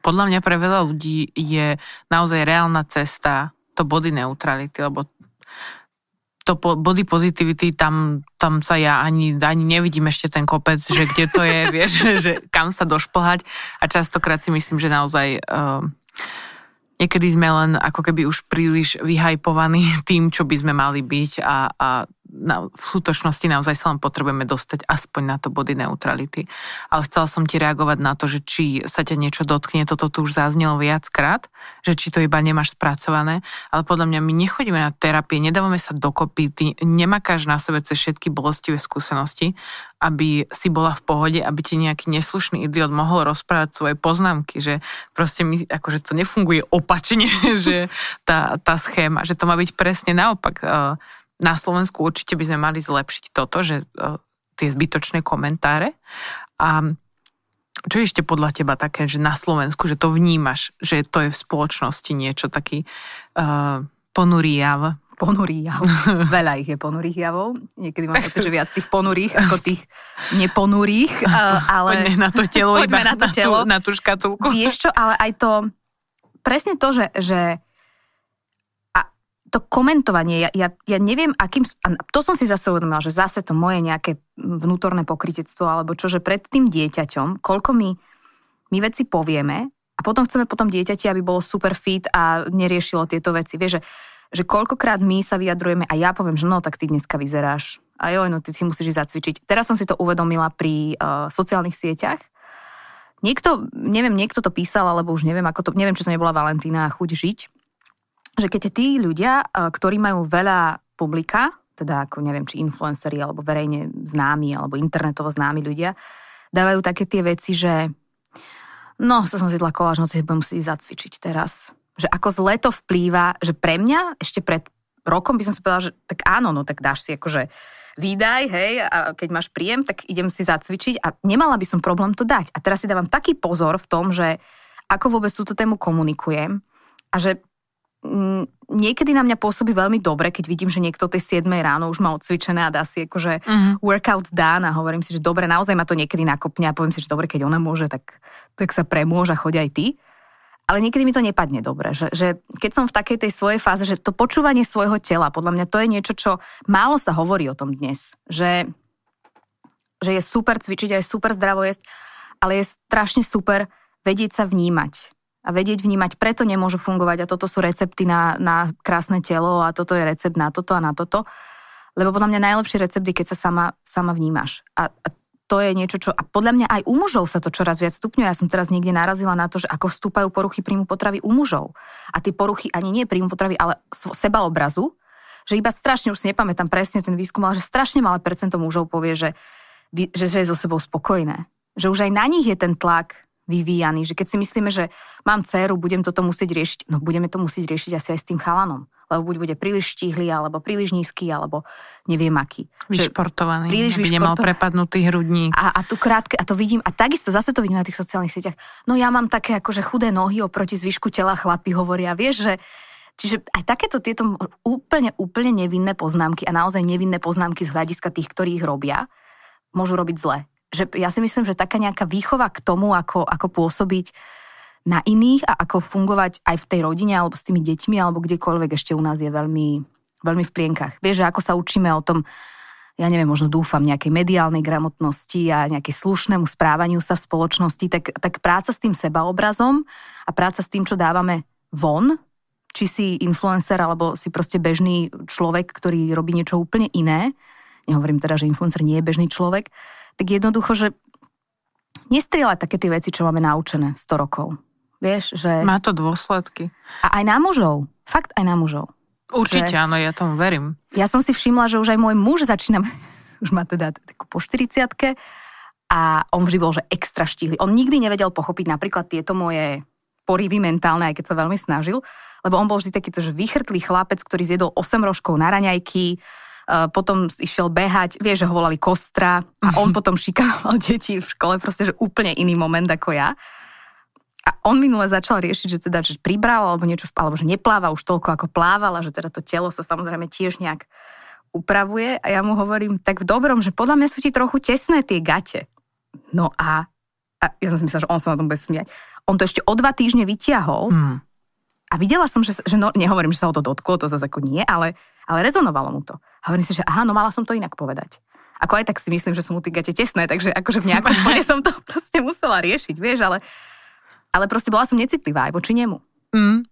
Podľa mňa pre veľa ľudí je naozaj reálna cesta to body neutrality, lebo to body positivity, tam, tam sa ja ani, ani nevidím ešte ten kopec, že kde to je, vieš, že kam sa došplhať. A častokrát si myslím, že naozaj uh, niekedy sme len ako keby už príliš vyhajpovaní tým, čo by sme mali byť a, a na, v skutočnosti naozaj sa len potrebujeme dostať aspoň na to body neutrality. Ale chcela som ti reagovať na to, že či sa ťa niečo dotkne, toto tu už zaznelo viackrát, že či to iba nemáš spracované, ale podľa mňa my nechodíme na terapie, nedávame sa dokopy, ty nemakáš na sebe cez všetky bolestivé skúsenosti, aby si bola v pohode, aby ti nejaký neslušný idiot mohol rozprávať svoje poznámky, že proste my, akože to nefunguje opačne, že tá, tá schéma, že to má byť presne naopak na Slovensku určite by sme mali zlepšiť toto, že uh, tie zbytočné komentáre. A čo je ešte podľa teba také, že na Slovensku, že to vnímaš, že to je v spoločnosti niečo taký uh, ponurý jav? Ponurý jav. Veľa ich je ponurých javov. Niekedy mám pocit, že viac tých ponurých ako tých neponurých. Uh, ale... Poďme na to telo, iba na to telo. Na tú, na tú škatulku. Vieš čo, ale aj to, presne to, že, že to komentovanie, ja, ja, ja neviem, akým... To som si zase uvedomila, že zase to moje nejaké vnútorné pokrytectvo, alebo čo, že pred tým dieťaťom, koľko my, my veci povieme a potom chceme potom dieťati, aby bolo super fit a neriešilo tieto veci. Vieš, že, že koľkokrát my sa vyjadrujeme a ja poviem, že no, tak ty dneska vyzeráš. A jo, no ty si musíš ísť zacvičiť. Teraz som si to uvedomila pri uh, sociálnych sieťach. Niekto, neviem, niekto to písal, alebo už neviem, ako to, neviem, či to nebola Valentína chuť žiť, že keď tí ľudia, eh, ktorí majú veľa publika, teda ako neviem, či influenceri, alebo verejne známi, alebo internetovo známi ľudia, dávajú také tie veci, že no, to som si dala koláž, no si budem musieť zacvičiť teraz. Že ako zle to vplýva, že pre mňa ešte pred rokom by som si povedala, že tak áno, no tak dáš si akože výdaj, hej, a keď máš príjem, tak idem si zacvičiť a nemala by som problém to dať. A teraz si dávam taký pozor v tom, že ako vôbec túto tému komunikujem a že niekedy na mňa pôsobí veľmi dobre, keď vidím, že niekto tej 7 ráno už má odcvičené a dá si akože uh-huh. workout dán a hovorím si, že dobre, naozaj ma to niekedy nakopne a poviem si, že dobre, keď ona môže, tak, tak sa premôže a choď aj ty. Ale niekedy mi to nepadne dobre, že, že keď som v takej tej svojej fáze, že to počúvanie svojho tela, podľa mňa to je niečo, čo málo sa hovorí o tom dnes, že, že je super cvičiť a je super zdravo jesť, ale je strašne super vedieť sa vnímať a vedieť vnímať, preto nemôžu fungovať a toto sú recepty na, na krásne telo a toto je recept na toto a na toto. Lebo podľa mňa najlepší recept keď sa sama, sama vnímaš. A, a to je niečo, čo... A podľa mňa aj u mužov sa to čoraz viac stupňuje. Ja som teraz niekde narazila na to, že ako vstúpajú poruchy príjmu potravy u mužov. A tie poruchy ani nie príjmu potravy, ale seba obrazu. Že iba strašne, už si nepamätám presne ten výskum, ale že strašne malé percento mužov povie, že, že, že je so sebou spokojné. Že už aj na nich je ten tlak vyvíjaný, že keď si myslíme, že mám dceru, budem toto musieť riešiť, no budeme to musieť riešiť asi aj s tým chalanom. Lebo buď bude príliš štíhly, alebo príliš nízky, alebo neviem aký. Vyšportovaný. Príliš aby vyšportovaný. nemal prepadnutý hrudník. A, a tu krátke, a to vidím, a takisto zase to vidím na tých sociálnych sieťach. No ja mám také akože chudé nohy oproti zvyšku tela, chlapi hovoria, vieš, že Čiže aj takéto tieto úplne, úplne nevinné poznámky a naozaj nevinné poznámky z hľadiska tých, ktorí ich robia, môžu robiť zle že ja si myslím, že taká nejaká výchova k tomu, ako, ako pôsobiť na iných a ako fungovať aj v tej rodine alebo s tými deťmi alebo kdekoľvek ešte u nás je veľmi, veľmi v plienkach. Vieš, že ako sa učíme o tom, ja neviem, možno dúfam, nejakej mediálnej gramotnosti a nejakej slušnému správaniu sa v spoločnosti, tak, tak práca s tým sebaobrazom a práca s tým, čo dávame von, či si influencer alebo si proste bežný človek, ktorý robí niečo úplne iné, nehovorím teda, že influencer nie je bežný človek, tak jednoducho, že nestrieľať také tie veci, čo máme naučené 100 rokov. Vieš, že... Má to dôsledky. A aj na mužov. Fakt aj na mužov. Určite, že... áno, ja tomu verím. Ja som si všimla, že už aj môj muž začína, už má teda takú po 40 a on vždy bol, že extra štíhly. On nikdy nevedel pochopiť napríklad tieto moje porivy mentálne, aj keď sa veľmi snažil, lebo on bol vždy takýto, že vychrtlý chlapec, ktorý zjedol 8 rožkov na raňajky, potom išiel behať, vieš, že ho volali Kostra a on mhm. potom šikanoval deti v škole, proste, že úplne iný moment ako ja. A on minule začal riešiť, že teda, že pribral alebo niečo, alebo že nepláva už toľko, ako plávala, že teda to telo sa samozrejme tiež nejak upravuje a ja mu hovorím tak v dobrom, že podľa mňa sú ti trochu tesné tie gate. No a, a ja som si myslela, že on sa na tom bude smiať. On to ešte o dva týždne vytiahol hmm. a videla som, že, že no, nehovorím, že sa ho to dotklo, to zase ako nie, ale ale rezonovalo mu to. A hovorím si, že aha, no mala som to inak povedať. Ako aj tak si myslím, že sú mu tie gate tesné, takže akože v nejakom bode som to proste musela riešiť, vieš, ale, ale proste bola som necitlivá aj voči nemu. Mm.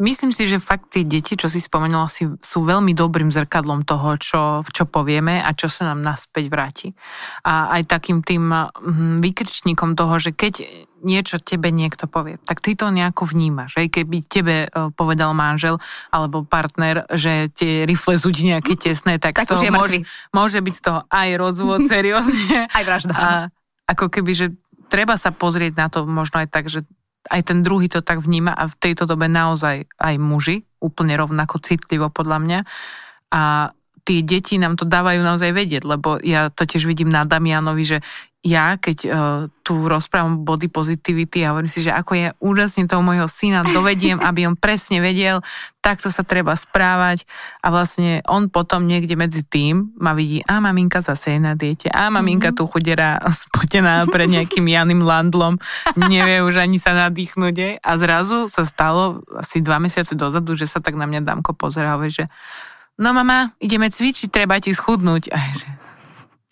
Myslím si, že fakt tie deti, čo si spomenula, si, sú veľmi dobrým zrkadlom toho, čo, čo povieme a čo sa nám naspäť vráti. A aj takým tým hm, vykričníkom toho, že keď niečo tebe niekto povie, tak ty to nejako vnímaš. Aj keby tebe e, povedal manžel alebo partner, že tie rifle sú ti nejaké tesné, tak, tak z toho môže, môže byť z toho aj rozvod, seriózne. aj vražda. A ako keby, že treba sa pozrieť na to možno aj tak, že aj ten druhý to tak vníma a v tejto dobe naozaj aj muži, úplne rovnako citlivo podľa mňa. A tie deti nám to dávajú naozaj vedieť, lebo ja to tiež vidím na Damianovi, že ja, keď uh, tu rozprávam body positivity a hovorím si, že ako je úžasne toho môjho syna dovediem, aby on presne vedel, takto sa treba správať. A vlastne on potom niekde medzi tým ma vidí, a maminka zase je na diete, a maminka mm-hmm. tu chudera spotená pred nejakým Janým Landlom, nevie už ani sa nadýchnuť a zrazu sa stalo asi dva mesiace dozadu, že sa tak na mňa Dámko pozera a hovorí, že no mama, ideme cvičiť, treba ti schudnúť. A že,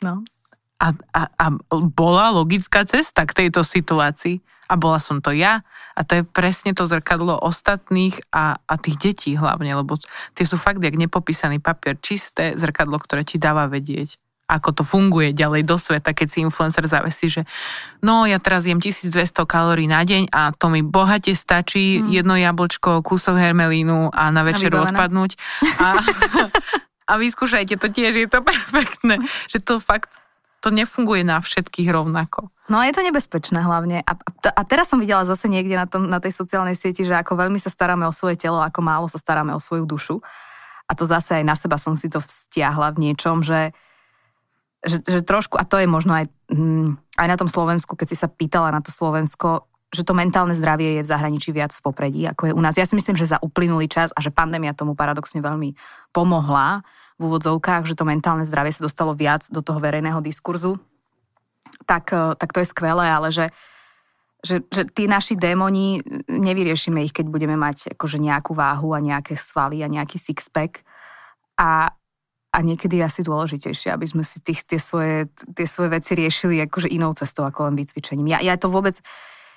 no. A, a, a bola logická cesta k tejto situácii. A bola som to ja. A to je presne to zrkadlo ostatných a, a tých detí hlavne, lebo tie sú fakt jak nepopísaný papier, čisté zrkadlo, ktoré ti dáva vedieť ako to funguje ďalej do sveta, keď si influencer zavesí, že no ja teraz jem 1200 kalórií na deň a to mi bohate stačí, mm. jedno jablčko, kúsok hermelínu a na večeru a odpadnúť. A, a vyskúšajte to tiež, je to perfektné. Že to fakt, to nefunguje na všetkých rovnako. No a je to nebezpečné hlavne. A, a teraz som videla zase niekde na, tom, na tej sociálnej sieti, že ako veľmi sa staráme o svoje telo, ako málo sa staráme o svoju dušu. A to zase aj na seba som si to vzťahla v niečom, že že, že trošku, a to je možno aj, hm, aj na tom Slovensku, keď si sa pýtala na to Slovensko, že to mentálne zdravie je v zahraničí viac v popredí, ako je u nás. Ja si myslím, že za uplynulý čas a že pandémia tomu paradoxne veľmi pomohla v úvodzovkách, že to mentálne zdravie sa dostalo viac do toho verejného diskurzu, tak, eh, tak to je skvelé, ale že, že, že tí naši démoni, nevyriešime ich, keď budeme mať akože nejakú váhu a nejaké svaly a nejaký sixpack. A, a niekedy asi dôležitejšie, aby sme si tých, tie, svoje, tie svoje veci riešili akože inou cestou ako len vycvičením. Ja, ja to vôbec,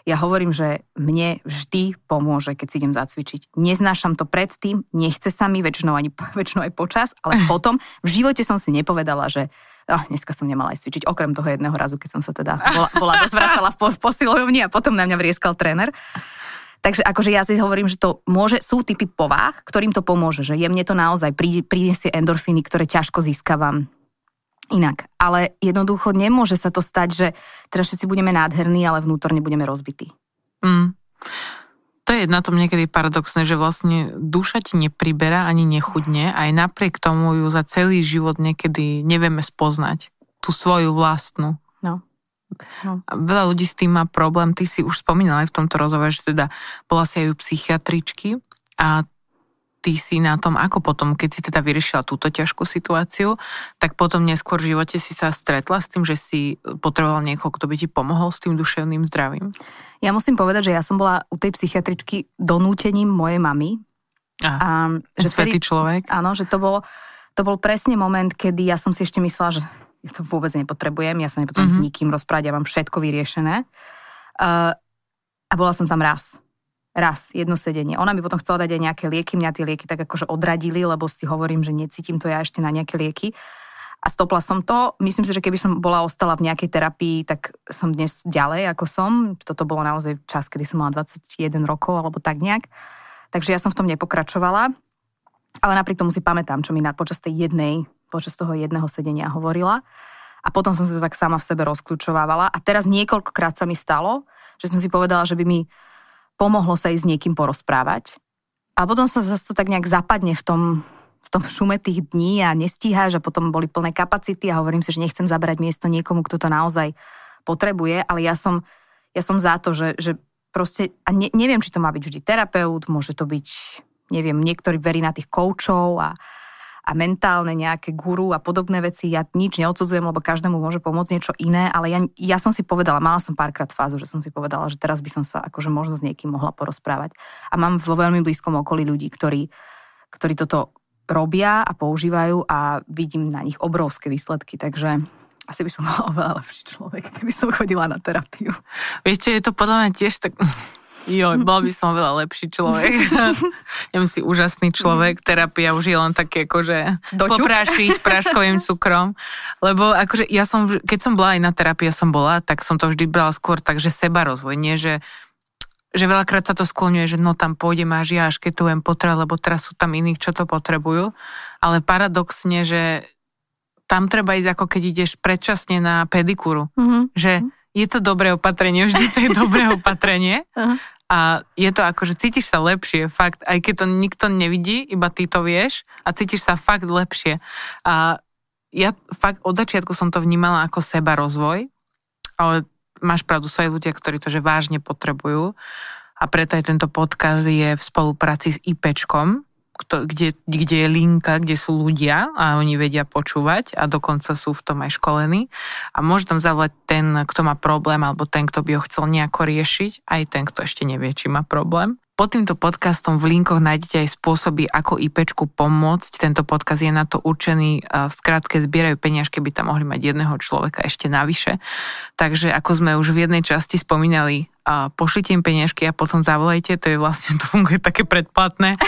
ja hovorím, že mne vždy pomôže, keď si idem zacvičiť. Neznášam to predtým, nechce sa mi väčšinou, ani, väčšinou aj počas, ale potom v živote som si nepovedala, že oh, dneska som nemala aj cvičiť, okrem toho jedného razu, keď som sa teda bola, bola dozvracala v, v posilovni a potom na mňa vrieskal tréner. Takže akože ja si hovorím, že to môže, sú typy povah, ktorým to pomôže, že jemne to naozaj priniesie endorfíny, ktoré ťažko získavam inak. Ale jednoducho nemôže sa to stať, že teraz všetci budeme nádherní, ale vnútorne budeme rozbití. Mm. To je na tom niekedy paradoxné, že vlastne duša ti nepriberá ani nechudne, aj napriek tomu ju za celý život niekedy nevieme spoznať. Tú svoju vlastnú. No. Veľa ľudí s tým má problém. Ty si už spomínala aj v tomto rozhovore, že teda bola si aj u psychiatričky a ty si na tom, ako potom, keď si teda vyriešila túto ťažkú situáciu, tak potom neskôr v živote si sa stretla s tým, že si potreboval niekoho, kto by ti pomohol s tým duševným zdravím? Ja musím povedať, že ja som bola u tej psychiatričky donútením mojej mamy. A, a že svetý tedy, človek. Áno, že to bol, to bol presne moment, kedy ja som si ešte myslela, že ja to vôbec nepotrebujem, ja sa nepotrebujem mm-hmm. s nikým rozprávať, ja mám všetko vyriešené. Uh, a bola som tam raz raz, jedno sedenie. Ona mi potom chcela dať aj nejaké lieky, mňa tie lieky tak akože odradili, lebo si hovorím, že necítim to ja ešte na nejaké lieky. A stopla som to. Myslím si, že keby som bola ostala v nejakej terapii, tak som dnes ďalej, ako som. Toto bolo naozaj čas, kedy som mala 21 rokov, alebo tak nejak. Takže ja som v tom nepokračovala. Ale napriek tomu si pamätám, čo mi na, počas tej jednej, počas toho jedného sedenia hovorila. A potom som si to tak sama v sebe rozkľúčovávala. A teraz niekoľkokrát sa mi stalo, že som si povedala, že by mi pomohlo sa ísť s niekým porozprávať. A potom sa zase to tak nejak zapadne v tom, v tom šume tých dní a nestíhaš a potom boli plné kapacity a hovorím si, že nechcem zabrať miesto niekomu, kto to naozaj potrebuje, ale ja som, ja som za to, že, že proste, a ne, neviem, či to má byť vždy terapeut, môže to byť, neviem, niektorí verí na tých koučov a, a mentálne nejaké guru a podobné veci. Ja nič neodsudzujem, lebo každému môže pomôcť niečo iné, ale ja, ja som si povedala, mala som párkrát fázu, že som si povedala, že teraz by som sa akože možno s niekým mohla porozprávať. A mám vo veľmi blízkom okolí ľudí, ktorí, ktorí toto robia a používajú a vidím na nich obrovské výsledky, takže asi by som bola oveľa lepší človek, keby som chodila na terapiu. Vieš, je to podľa mňa tiež tak Jo, bol by som veľa lepší človek. ja si úžasný človek. Terapia už je len také akože poprášiť práškovým cukrom. Lebo akože ja som, keď som bola aj na terapii, som bola, tak som to vždy brala skôr tak, že seba rozvoj, nie že že veľakrát sa to skloňuje, že no tam pôjdem až ja, až keď tu budem potrebovať, lebo teraz sú tam iní, čo to potrebujú. Ale paradoxne, že tam treba ísť ako keď ideš predčasne na pedikúru. Mm-hmm. Že je to dobré opatrenie, vždy to je dobré opatrenie. Uh-huh. A je to ako, že cítiš sa lepšie, fakt, aj keď to nikto nevidí, iba ty to vieš a cítiš sa fakt lepšie. A ja fakt od začiatku som to vnímala ako seba rozvoj, ale máš pravdu, sú aj ľudia, ktorí to že vážne potrebujú a preto aj tento podcast je v spolupráci s IPčkom, kde, kde je linka, kde sú ľudia a oni vedia počúvať a dokonca sú v tom aj školení. A môže tam zavolať ten, kto má problém alebo ten, kto by ho chcel nejako riešiť, aj ten, kto ešte nevie, či má problém. Pod týmto podcastom v linkoch nájdete aj spôsoby, ako IPčku pomôcť. Tento podcast je na to určený, v skratke zbierajú peniažky, by tam mohli mať jedného človeka ešte navyše. Takže ako sme už v jednej časti spomínali, pošlite im peniažky a potom zavolajte, to je vlastne, to funguje také predplatné.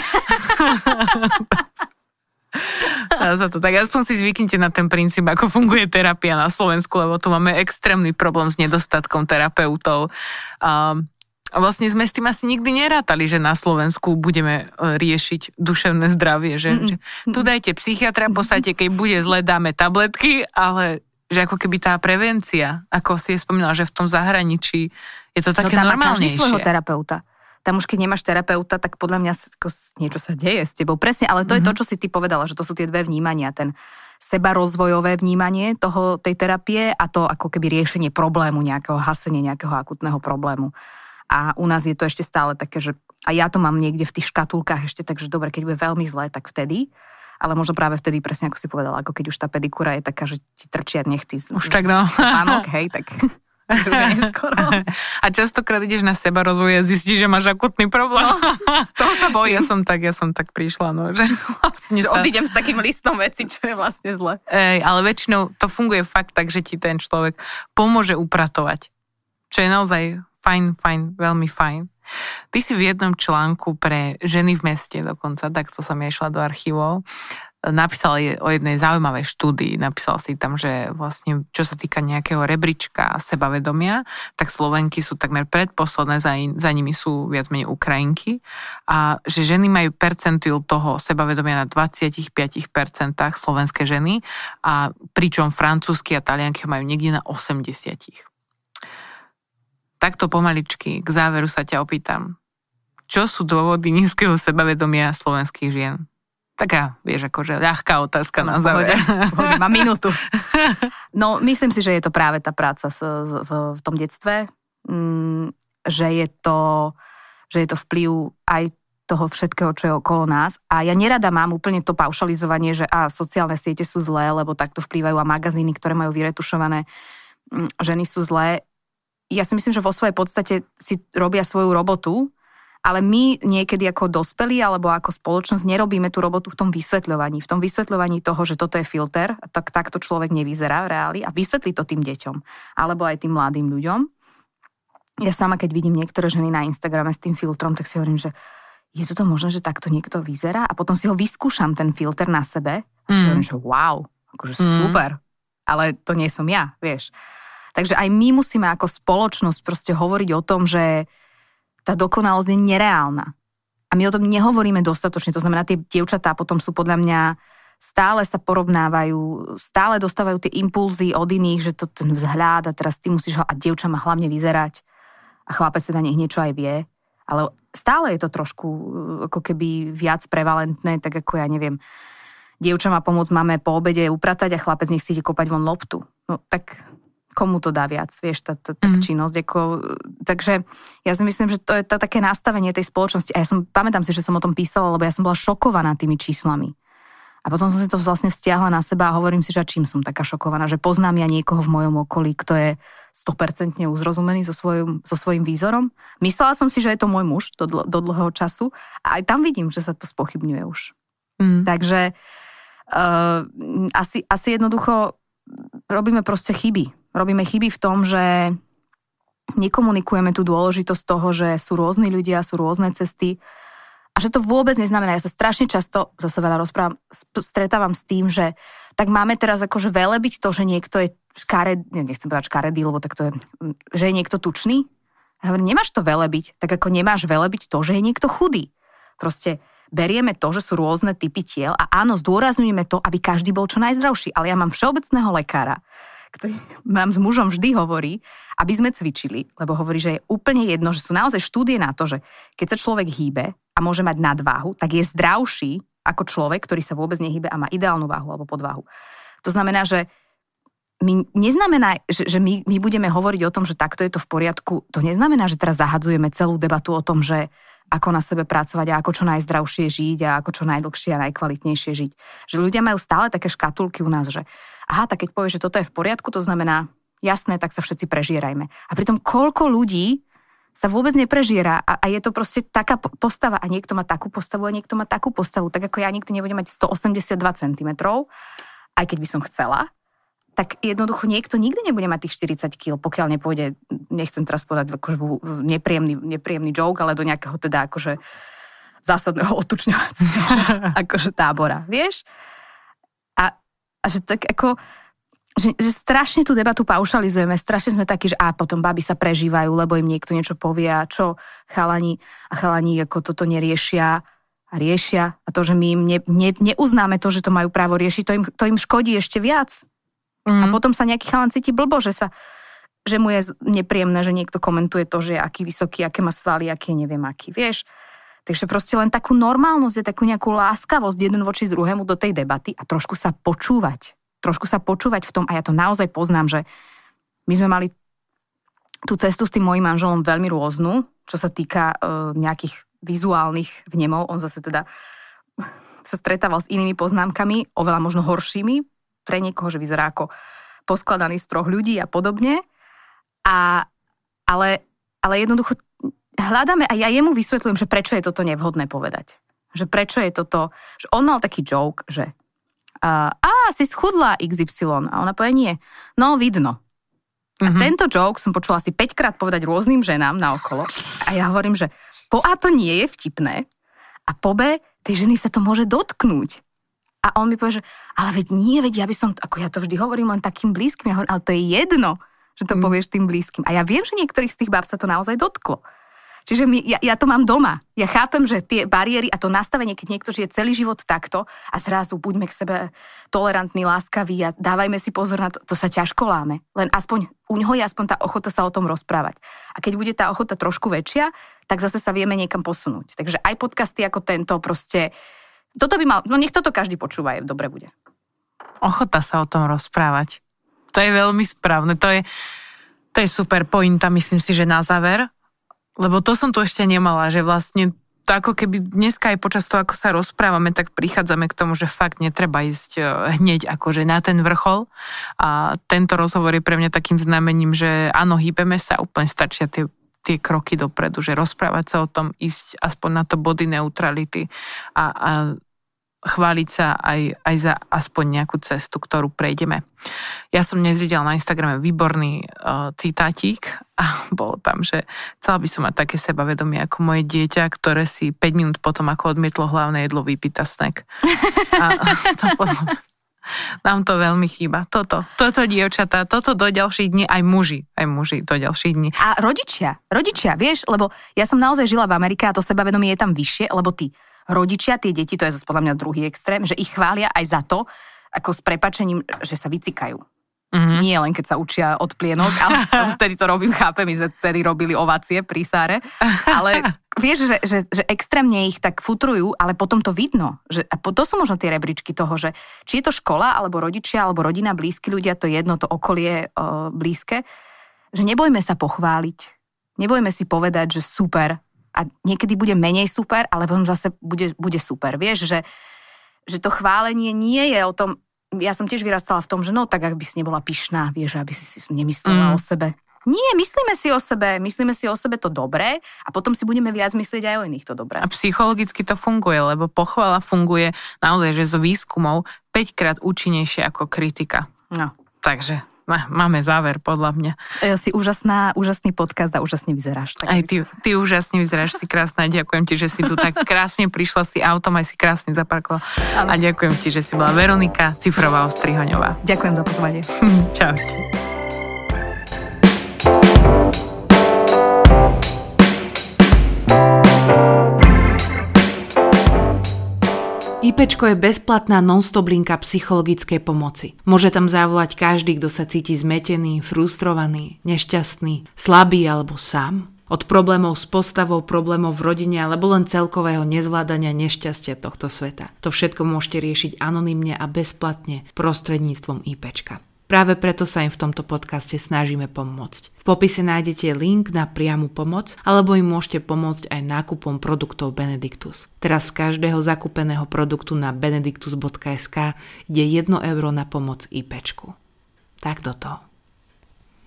za to. Tak aspoň si zvyknite na ten princíp, ako funguje terapia na Slovensku, lebo tu máme extrémny problém s nedostatkom terapeutov. Um, a vlastne sme s tým asi nikdy nerátali, že na Slovensku budeme e, riešiť duševné zdravie. Že, že tu dajte psychiatra, v podstate, keď bude zle, dáme tabletky, ale že ako keby tá prevencia, ako si je spomínala, že v tom zahraničí je to také no, tam normálnejšie. svojho terapeuta. Tam už keď nemáš terapeuta, tak podľa mňa niečo sa deje s tebou. Presne, ale to mm-hmm. je to, mhm. čo si ty povedala, že to sú tie dve vnímania. Ten sebarozvojové vnímanie toho, tej terapie a to ako keby riešenie problému, nejakého hasenia, nejakého akutného problému. A u nás je to ešte stále také, že a ja to mám niekde v tých škatulkách ešte, takže dobre, keď bude veľmi zlé, tak vtedy. Ale možno práve vtedy, presne ako si povedala, ako keď už tá pedikúra je taká, že ti trčia nechty z, už tak no. pánok, hej, tak A častokrát ideš na seba rozvoj a zistíš, že máš akutný problém. No, toho sa bojím. Ja som tak, ja som tak prišla, no, že vlastne že sa... odídem s takým listom veci, čo je vlastne zle. Ej, ale väčšinou to funguje fakt tak, že ti ten človek pomôže upratovať. Čo je naozaj fajn, fajn, veľmi fajn. Ty si v jednom článku pre ženy v meste dokonca, tak to som ja išla do archívov, napísal o jednej zaujímavej štúdii, napísal si tam, že vlastne čo sa týka nejakého rebríčka sebavedomia, tak Slovenky sú takmer predposledné, za, in, za nimi sú viac menej Ukrajinky a že ženy majú percentil toho sebavedomia na 25% slovenské ženy a pričom francúzsky a talianky majú niekde na 80%. Takto pomaličky k záveru sa ťa opýtam. Čo sú dôvody nízkeho sebavedomia slovenských žien? Taká, vieš, akože ľahká otázka no, na záver. Pohode, mám minútu. No, myslím si, že je to práve tá práca s, v, v tom detstve, mm, že je to, že je to vplyv aj toho všetkého, čo je okolo nás. A ja nerada mám úplne to paušalizovanie, že a sociálne siete sú zlé, lebo takto vplývajú a magazíny, ktoré majú vyretušované mm, ženy sú zlé. Ja si myslím, že vo svojej podstate si robia svoju robotu, ale my niekedy ako dospelí alebo ako spoločnosť nerobíme tú robotu v tom vysvetľovaní. V tom vysvetľovaní toho, že toto je filter, tak takto človek nevyzerá v reáli a vysvetlí to tým deťom alebo aj tým mladým ľuďom. Ja sama, keď vidím niektoré ženy na Instagrame s tým filtrom, tak si hovorím, že je toto možné, že takto niekto vyzerá a potom si ho vyskúšam, ten filter na sebe a si mm. hovorím, že wow, akože mm. super, ale to nie som ja, vieš. Takže aj my musíme ako spoločnosť proste hovoriť o tom, že tá dokonalosť je nereálna. A my o tom nehovoríme dostatočne. To znamená, tie dievčatá potom sú podľa mňa stále sa porovnávajú, stále dostávajú tie impulzy od iných, že to ten vzhľad a teraz ty musíš, a dievča má hlavne vyzerať a chlapec teda nech niečo aj vie. Ale stále je to trošku uh, ako keby viac prevalentné, tak ako ja neviem, dievča má pomôcť máme po obede upratať a chlapec nech si ide kopať von loptu. No tak komu to dá viac, vieš, tá, tá, tá mm. činnosť. Ako, takže ja si myslím, že to je to také nastavenie tej spoločnosti. A ja som, pamätám si, že som o tom písala, lebo ja som bola šokovaná tými číslami. A potom som si to vlastne vzťahla na seba a hovorím si, že čím som taká šokovaná, že poznám ja niekoho v mojom okolí, kto je 100% uzrozumený so svojím, so svojím výzorom. Myslela som si, že je to môj muž do, do dlhého času a aj tam vidím, že sa to spochybňuje už. Mm. Takže uh, asi, asi jednoducho robíme proste chyby robíme chyby v tom, že nekomunikujeme tú dôležitosť toho, že sú rôzni ľudia, sú rôzne cesty a že to vôbec neznamená, ja sa strašne často, zase veľa rozprávam, stretávam s tým, že tak máme teraz akože velebiť to, že niekto je škared, nechcem povedať škaredý, lebo tak to je, že je niekto tučný. Ja hovorím, nemáš to velebiť, tak ako nemáš velebiť to, že je niekto chudý. Proste berieme to, že sú rôzne typy tiel a áno, zdôrazňujeme to, aby každý bol čo najzdravší. Ale ja mám všeobecného lekára, ktorý nám s mužom vždy hovorí, aby sme cvičili, lebo hovorí, že je úplne jedno, že sú naozaj štúdie na to, že keď sa človek hýbe a môže mať nadváhu, tak je zdravší ako človek, ktorý sa vôbec nehýbe a má ideálnu váhu alebo podváhu. To znamená, že my neznamená, že, že my, my budeme hovoriť o tom, že takto je to v poriadku. To neznamená, že teraz zahadzujeme celú debatu o tom, že ako na sebe pracovať a ako čo najzdravšie žiť a ako čo najdlhšie a najkvalitnejšie žiť. Že ľudia majú stále také škatulky u nás, že aha, tak keď povieš, že toto je v poriadku, to znamená, jasné, tak sa všetci prežierajme. A pritom koľko ľudí sa vôbec neprežiera a, a je to proste taká postava a niekto má takú postavu a niekto má takú postavu, tak ako ja nikdy nebudem mať 182 cm, aj keď by som chcela, tak jednoducho niekto nikdy nebude mať tých 40 kg, pokiaľ nepôjde, nechcem teraz povedať akože nepríjemný, nepríjemný joke, ale do nejakého teda akože zásadného otučňovacieho akože tábora, vieš? A že tak ako, že, že strašne tú debatu paušalizujeme, strašne sme takí, že a potom baby sa prežívajú, lebo im niekto niečo povie a čo chalani a chalani ako toto neriešia a riešia a to, že my im ne, ne, neuznáme to, že to majú právo riešiť, to im, to im škodí ešte viac. Mm. A potom sa nejaký chalan cíti blbo, že sa že mu je nepríjemné, že niekto komentuje to, že je aký vysoký, aké má svaly, aký neviem aký, vieš. Takže proste len takú normálnosť, takú nejakú láskavosť jeden voči druhému do tej debaty a trošku sa počúvať. Trošku sa počúvať v tom, a ja to naozaj poznám, že my sme mali tú cestu s tým mojim manželom veľmi rôznu. čo sa týka uh, nejakých vizuálnych vnemov. On zase teda sa stretával s inými poznámkami, oveľa možno horšími, pre niekoho, že vyzerá ako poskladaný z troch ľudí a podobne. A, ale, ale jednoducho hľadáme, a ja jemu vysvetľujem, že prečo je toto nevhodné povedať. Že prečo je toto, že on mal taký joke, že a, a si schudla XY. A ona povie, nie. No, vidno. A mm-hmm. tento joke som počula asi 5 krát povedať rôznym ženám na okolo. A ja hovorím, že po A to nie je vtipné a po B tej ženy sa to môže dotknúť. A on mi povie, že ale veď nie, veď ja by som, ako ja to vždy hovorím len takým blízkym, ja hovorím, ale to je jedno, že to mm. povieš tým blízkym. A ja viem, že niektorých z tých báb sa to naozaj dotklo. Čiže my, ja, ja to mám doma. Ja chápem, že tie bariéry a to nastavenie, keď niekto žije celý život takto a zrazu buďme k sebe tolerantní, láskaví a dávajme si pozor na to, to sa ťažko láme. Len aspoň u ňoho je aspoň tá ochota sa o tom rozprávať. A keď bude tá ochota trošku väčšia, tak zase sa vieme niekam posunúť. Takže aj podcasty ako tento proste, toto by mal, no nech toto každý počúva, je, dobre bude. Ochota sa o tom rozprávať. To je veľmi správne. To je, to je super pointa, myslím si, že na záver lebo to som tu ešte nemala, že vlastne to ako keby dneska aj počas toho, ako sa rozprávame, tak prichádzame k tomu, že fakt netreba ísť e, hneď akože na ten vrchol. A tento rozhovor je pre mňa takým znamením, že áno, hýbeme sa, úplne stačia tie tie kroky dopredu, že rozprávať sa o tom, ísť aspoň na to body neutrality a, a chváliť sa aj, aj za aspoň nejakú cestu, ktorú prejdeme. Ja som dnes videla na Instagrame výborný uh, citátik a bolo tam, že chcela by som mať také sebavedomie ako moje dieťa, ktoré si 5 minút potom, ako odmietlo hlavné jedlo, vypýta snack. A to potom, nám to veľmi chýba. Toto, toto dievčatá, toto do ďalších dní, aj muži, aj muži do ďalších dní. A rodičia, rodičia, vieš, lebo ja som naozaj žila v Amerike a to sebavedomie je tam vyššie, lebo ty rodičia tie deti, to je zase podľa mňa druhý extrém, že ich chvália aj za to, ako s prepačením, že sa vycikajú. Mm-hmm. Nie len keď sa učia od plienok, ale vtedy to robím, chápem, my sme vtedy robili ovácie pri Sáre, ale vieš, že, že, že extrémne ich tak futrujú, ale potom to vidno. Že, a to sú možno tie rebríčky toho, že či je to škola, alebo rodičia, alebo rodina, blízky ľudia, to jedno, to okolie o, blízke, že nebojme sa pochváliť, nebojme si povedať, že super, a niekedy bude menej super, ale potom zase bude, bude super. Vieš, že, že to chválenie nie je o tom, ja som tiež vyrastala v tom, že no tak ak by si nebola pyšná, vieš, aby si si nemyslela mm. o sebe. Nie, myslíme si o sebe, myslíme si o sebe to dobré a potom si budeme viac myslieť aj o iných to dobré. A psychologicky to funguje, lebo pochvala funguje naozaj, že z výskumov 5 krát účinnejšie ako kritika. No. Takže máme záver, podľa mňa. E, si úžasná, úžasný podcast a úžasne vyzeráš. Tak aj ty, ty úžasne vyzeráš, si krásna. Ďakujem ti, že si tu tak krásne prišla, si autom aj si krásne zaparkovala. A ďakujem ti, že si bola Veronika Cifrová Ostrihoňová. Ďakujem za pozvanie. Čaute. IPčko je bezplatná non-stop linka psychologickej pomoci. Môže tam zavolať každý, kto sa cíti zmetený, frustrovaný, nešťastný, slabý alebo sám. Od problémov s postavou, problémov v rodine alebo len celkového nezvládania nešťastia tohto sveta. To všetko môžete riešiť anonymne a bezplatne prostredníctvom IPčka. Práve preto sa im v tomto podcaste snažíme pomôcť. V popise nájdete link na priamu pomoc, alebo im môžete pomôcť aj nákupom produktov Benedictus. Teraz z každého zakúpeného produktu na benedictus.sk ide 1 euro na pomoc IPčku. Tak do toho.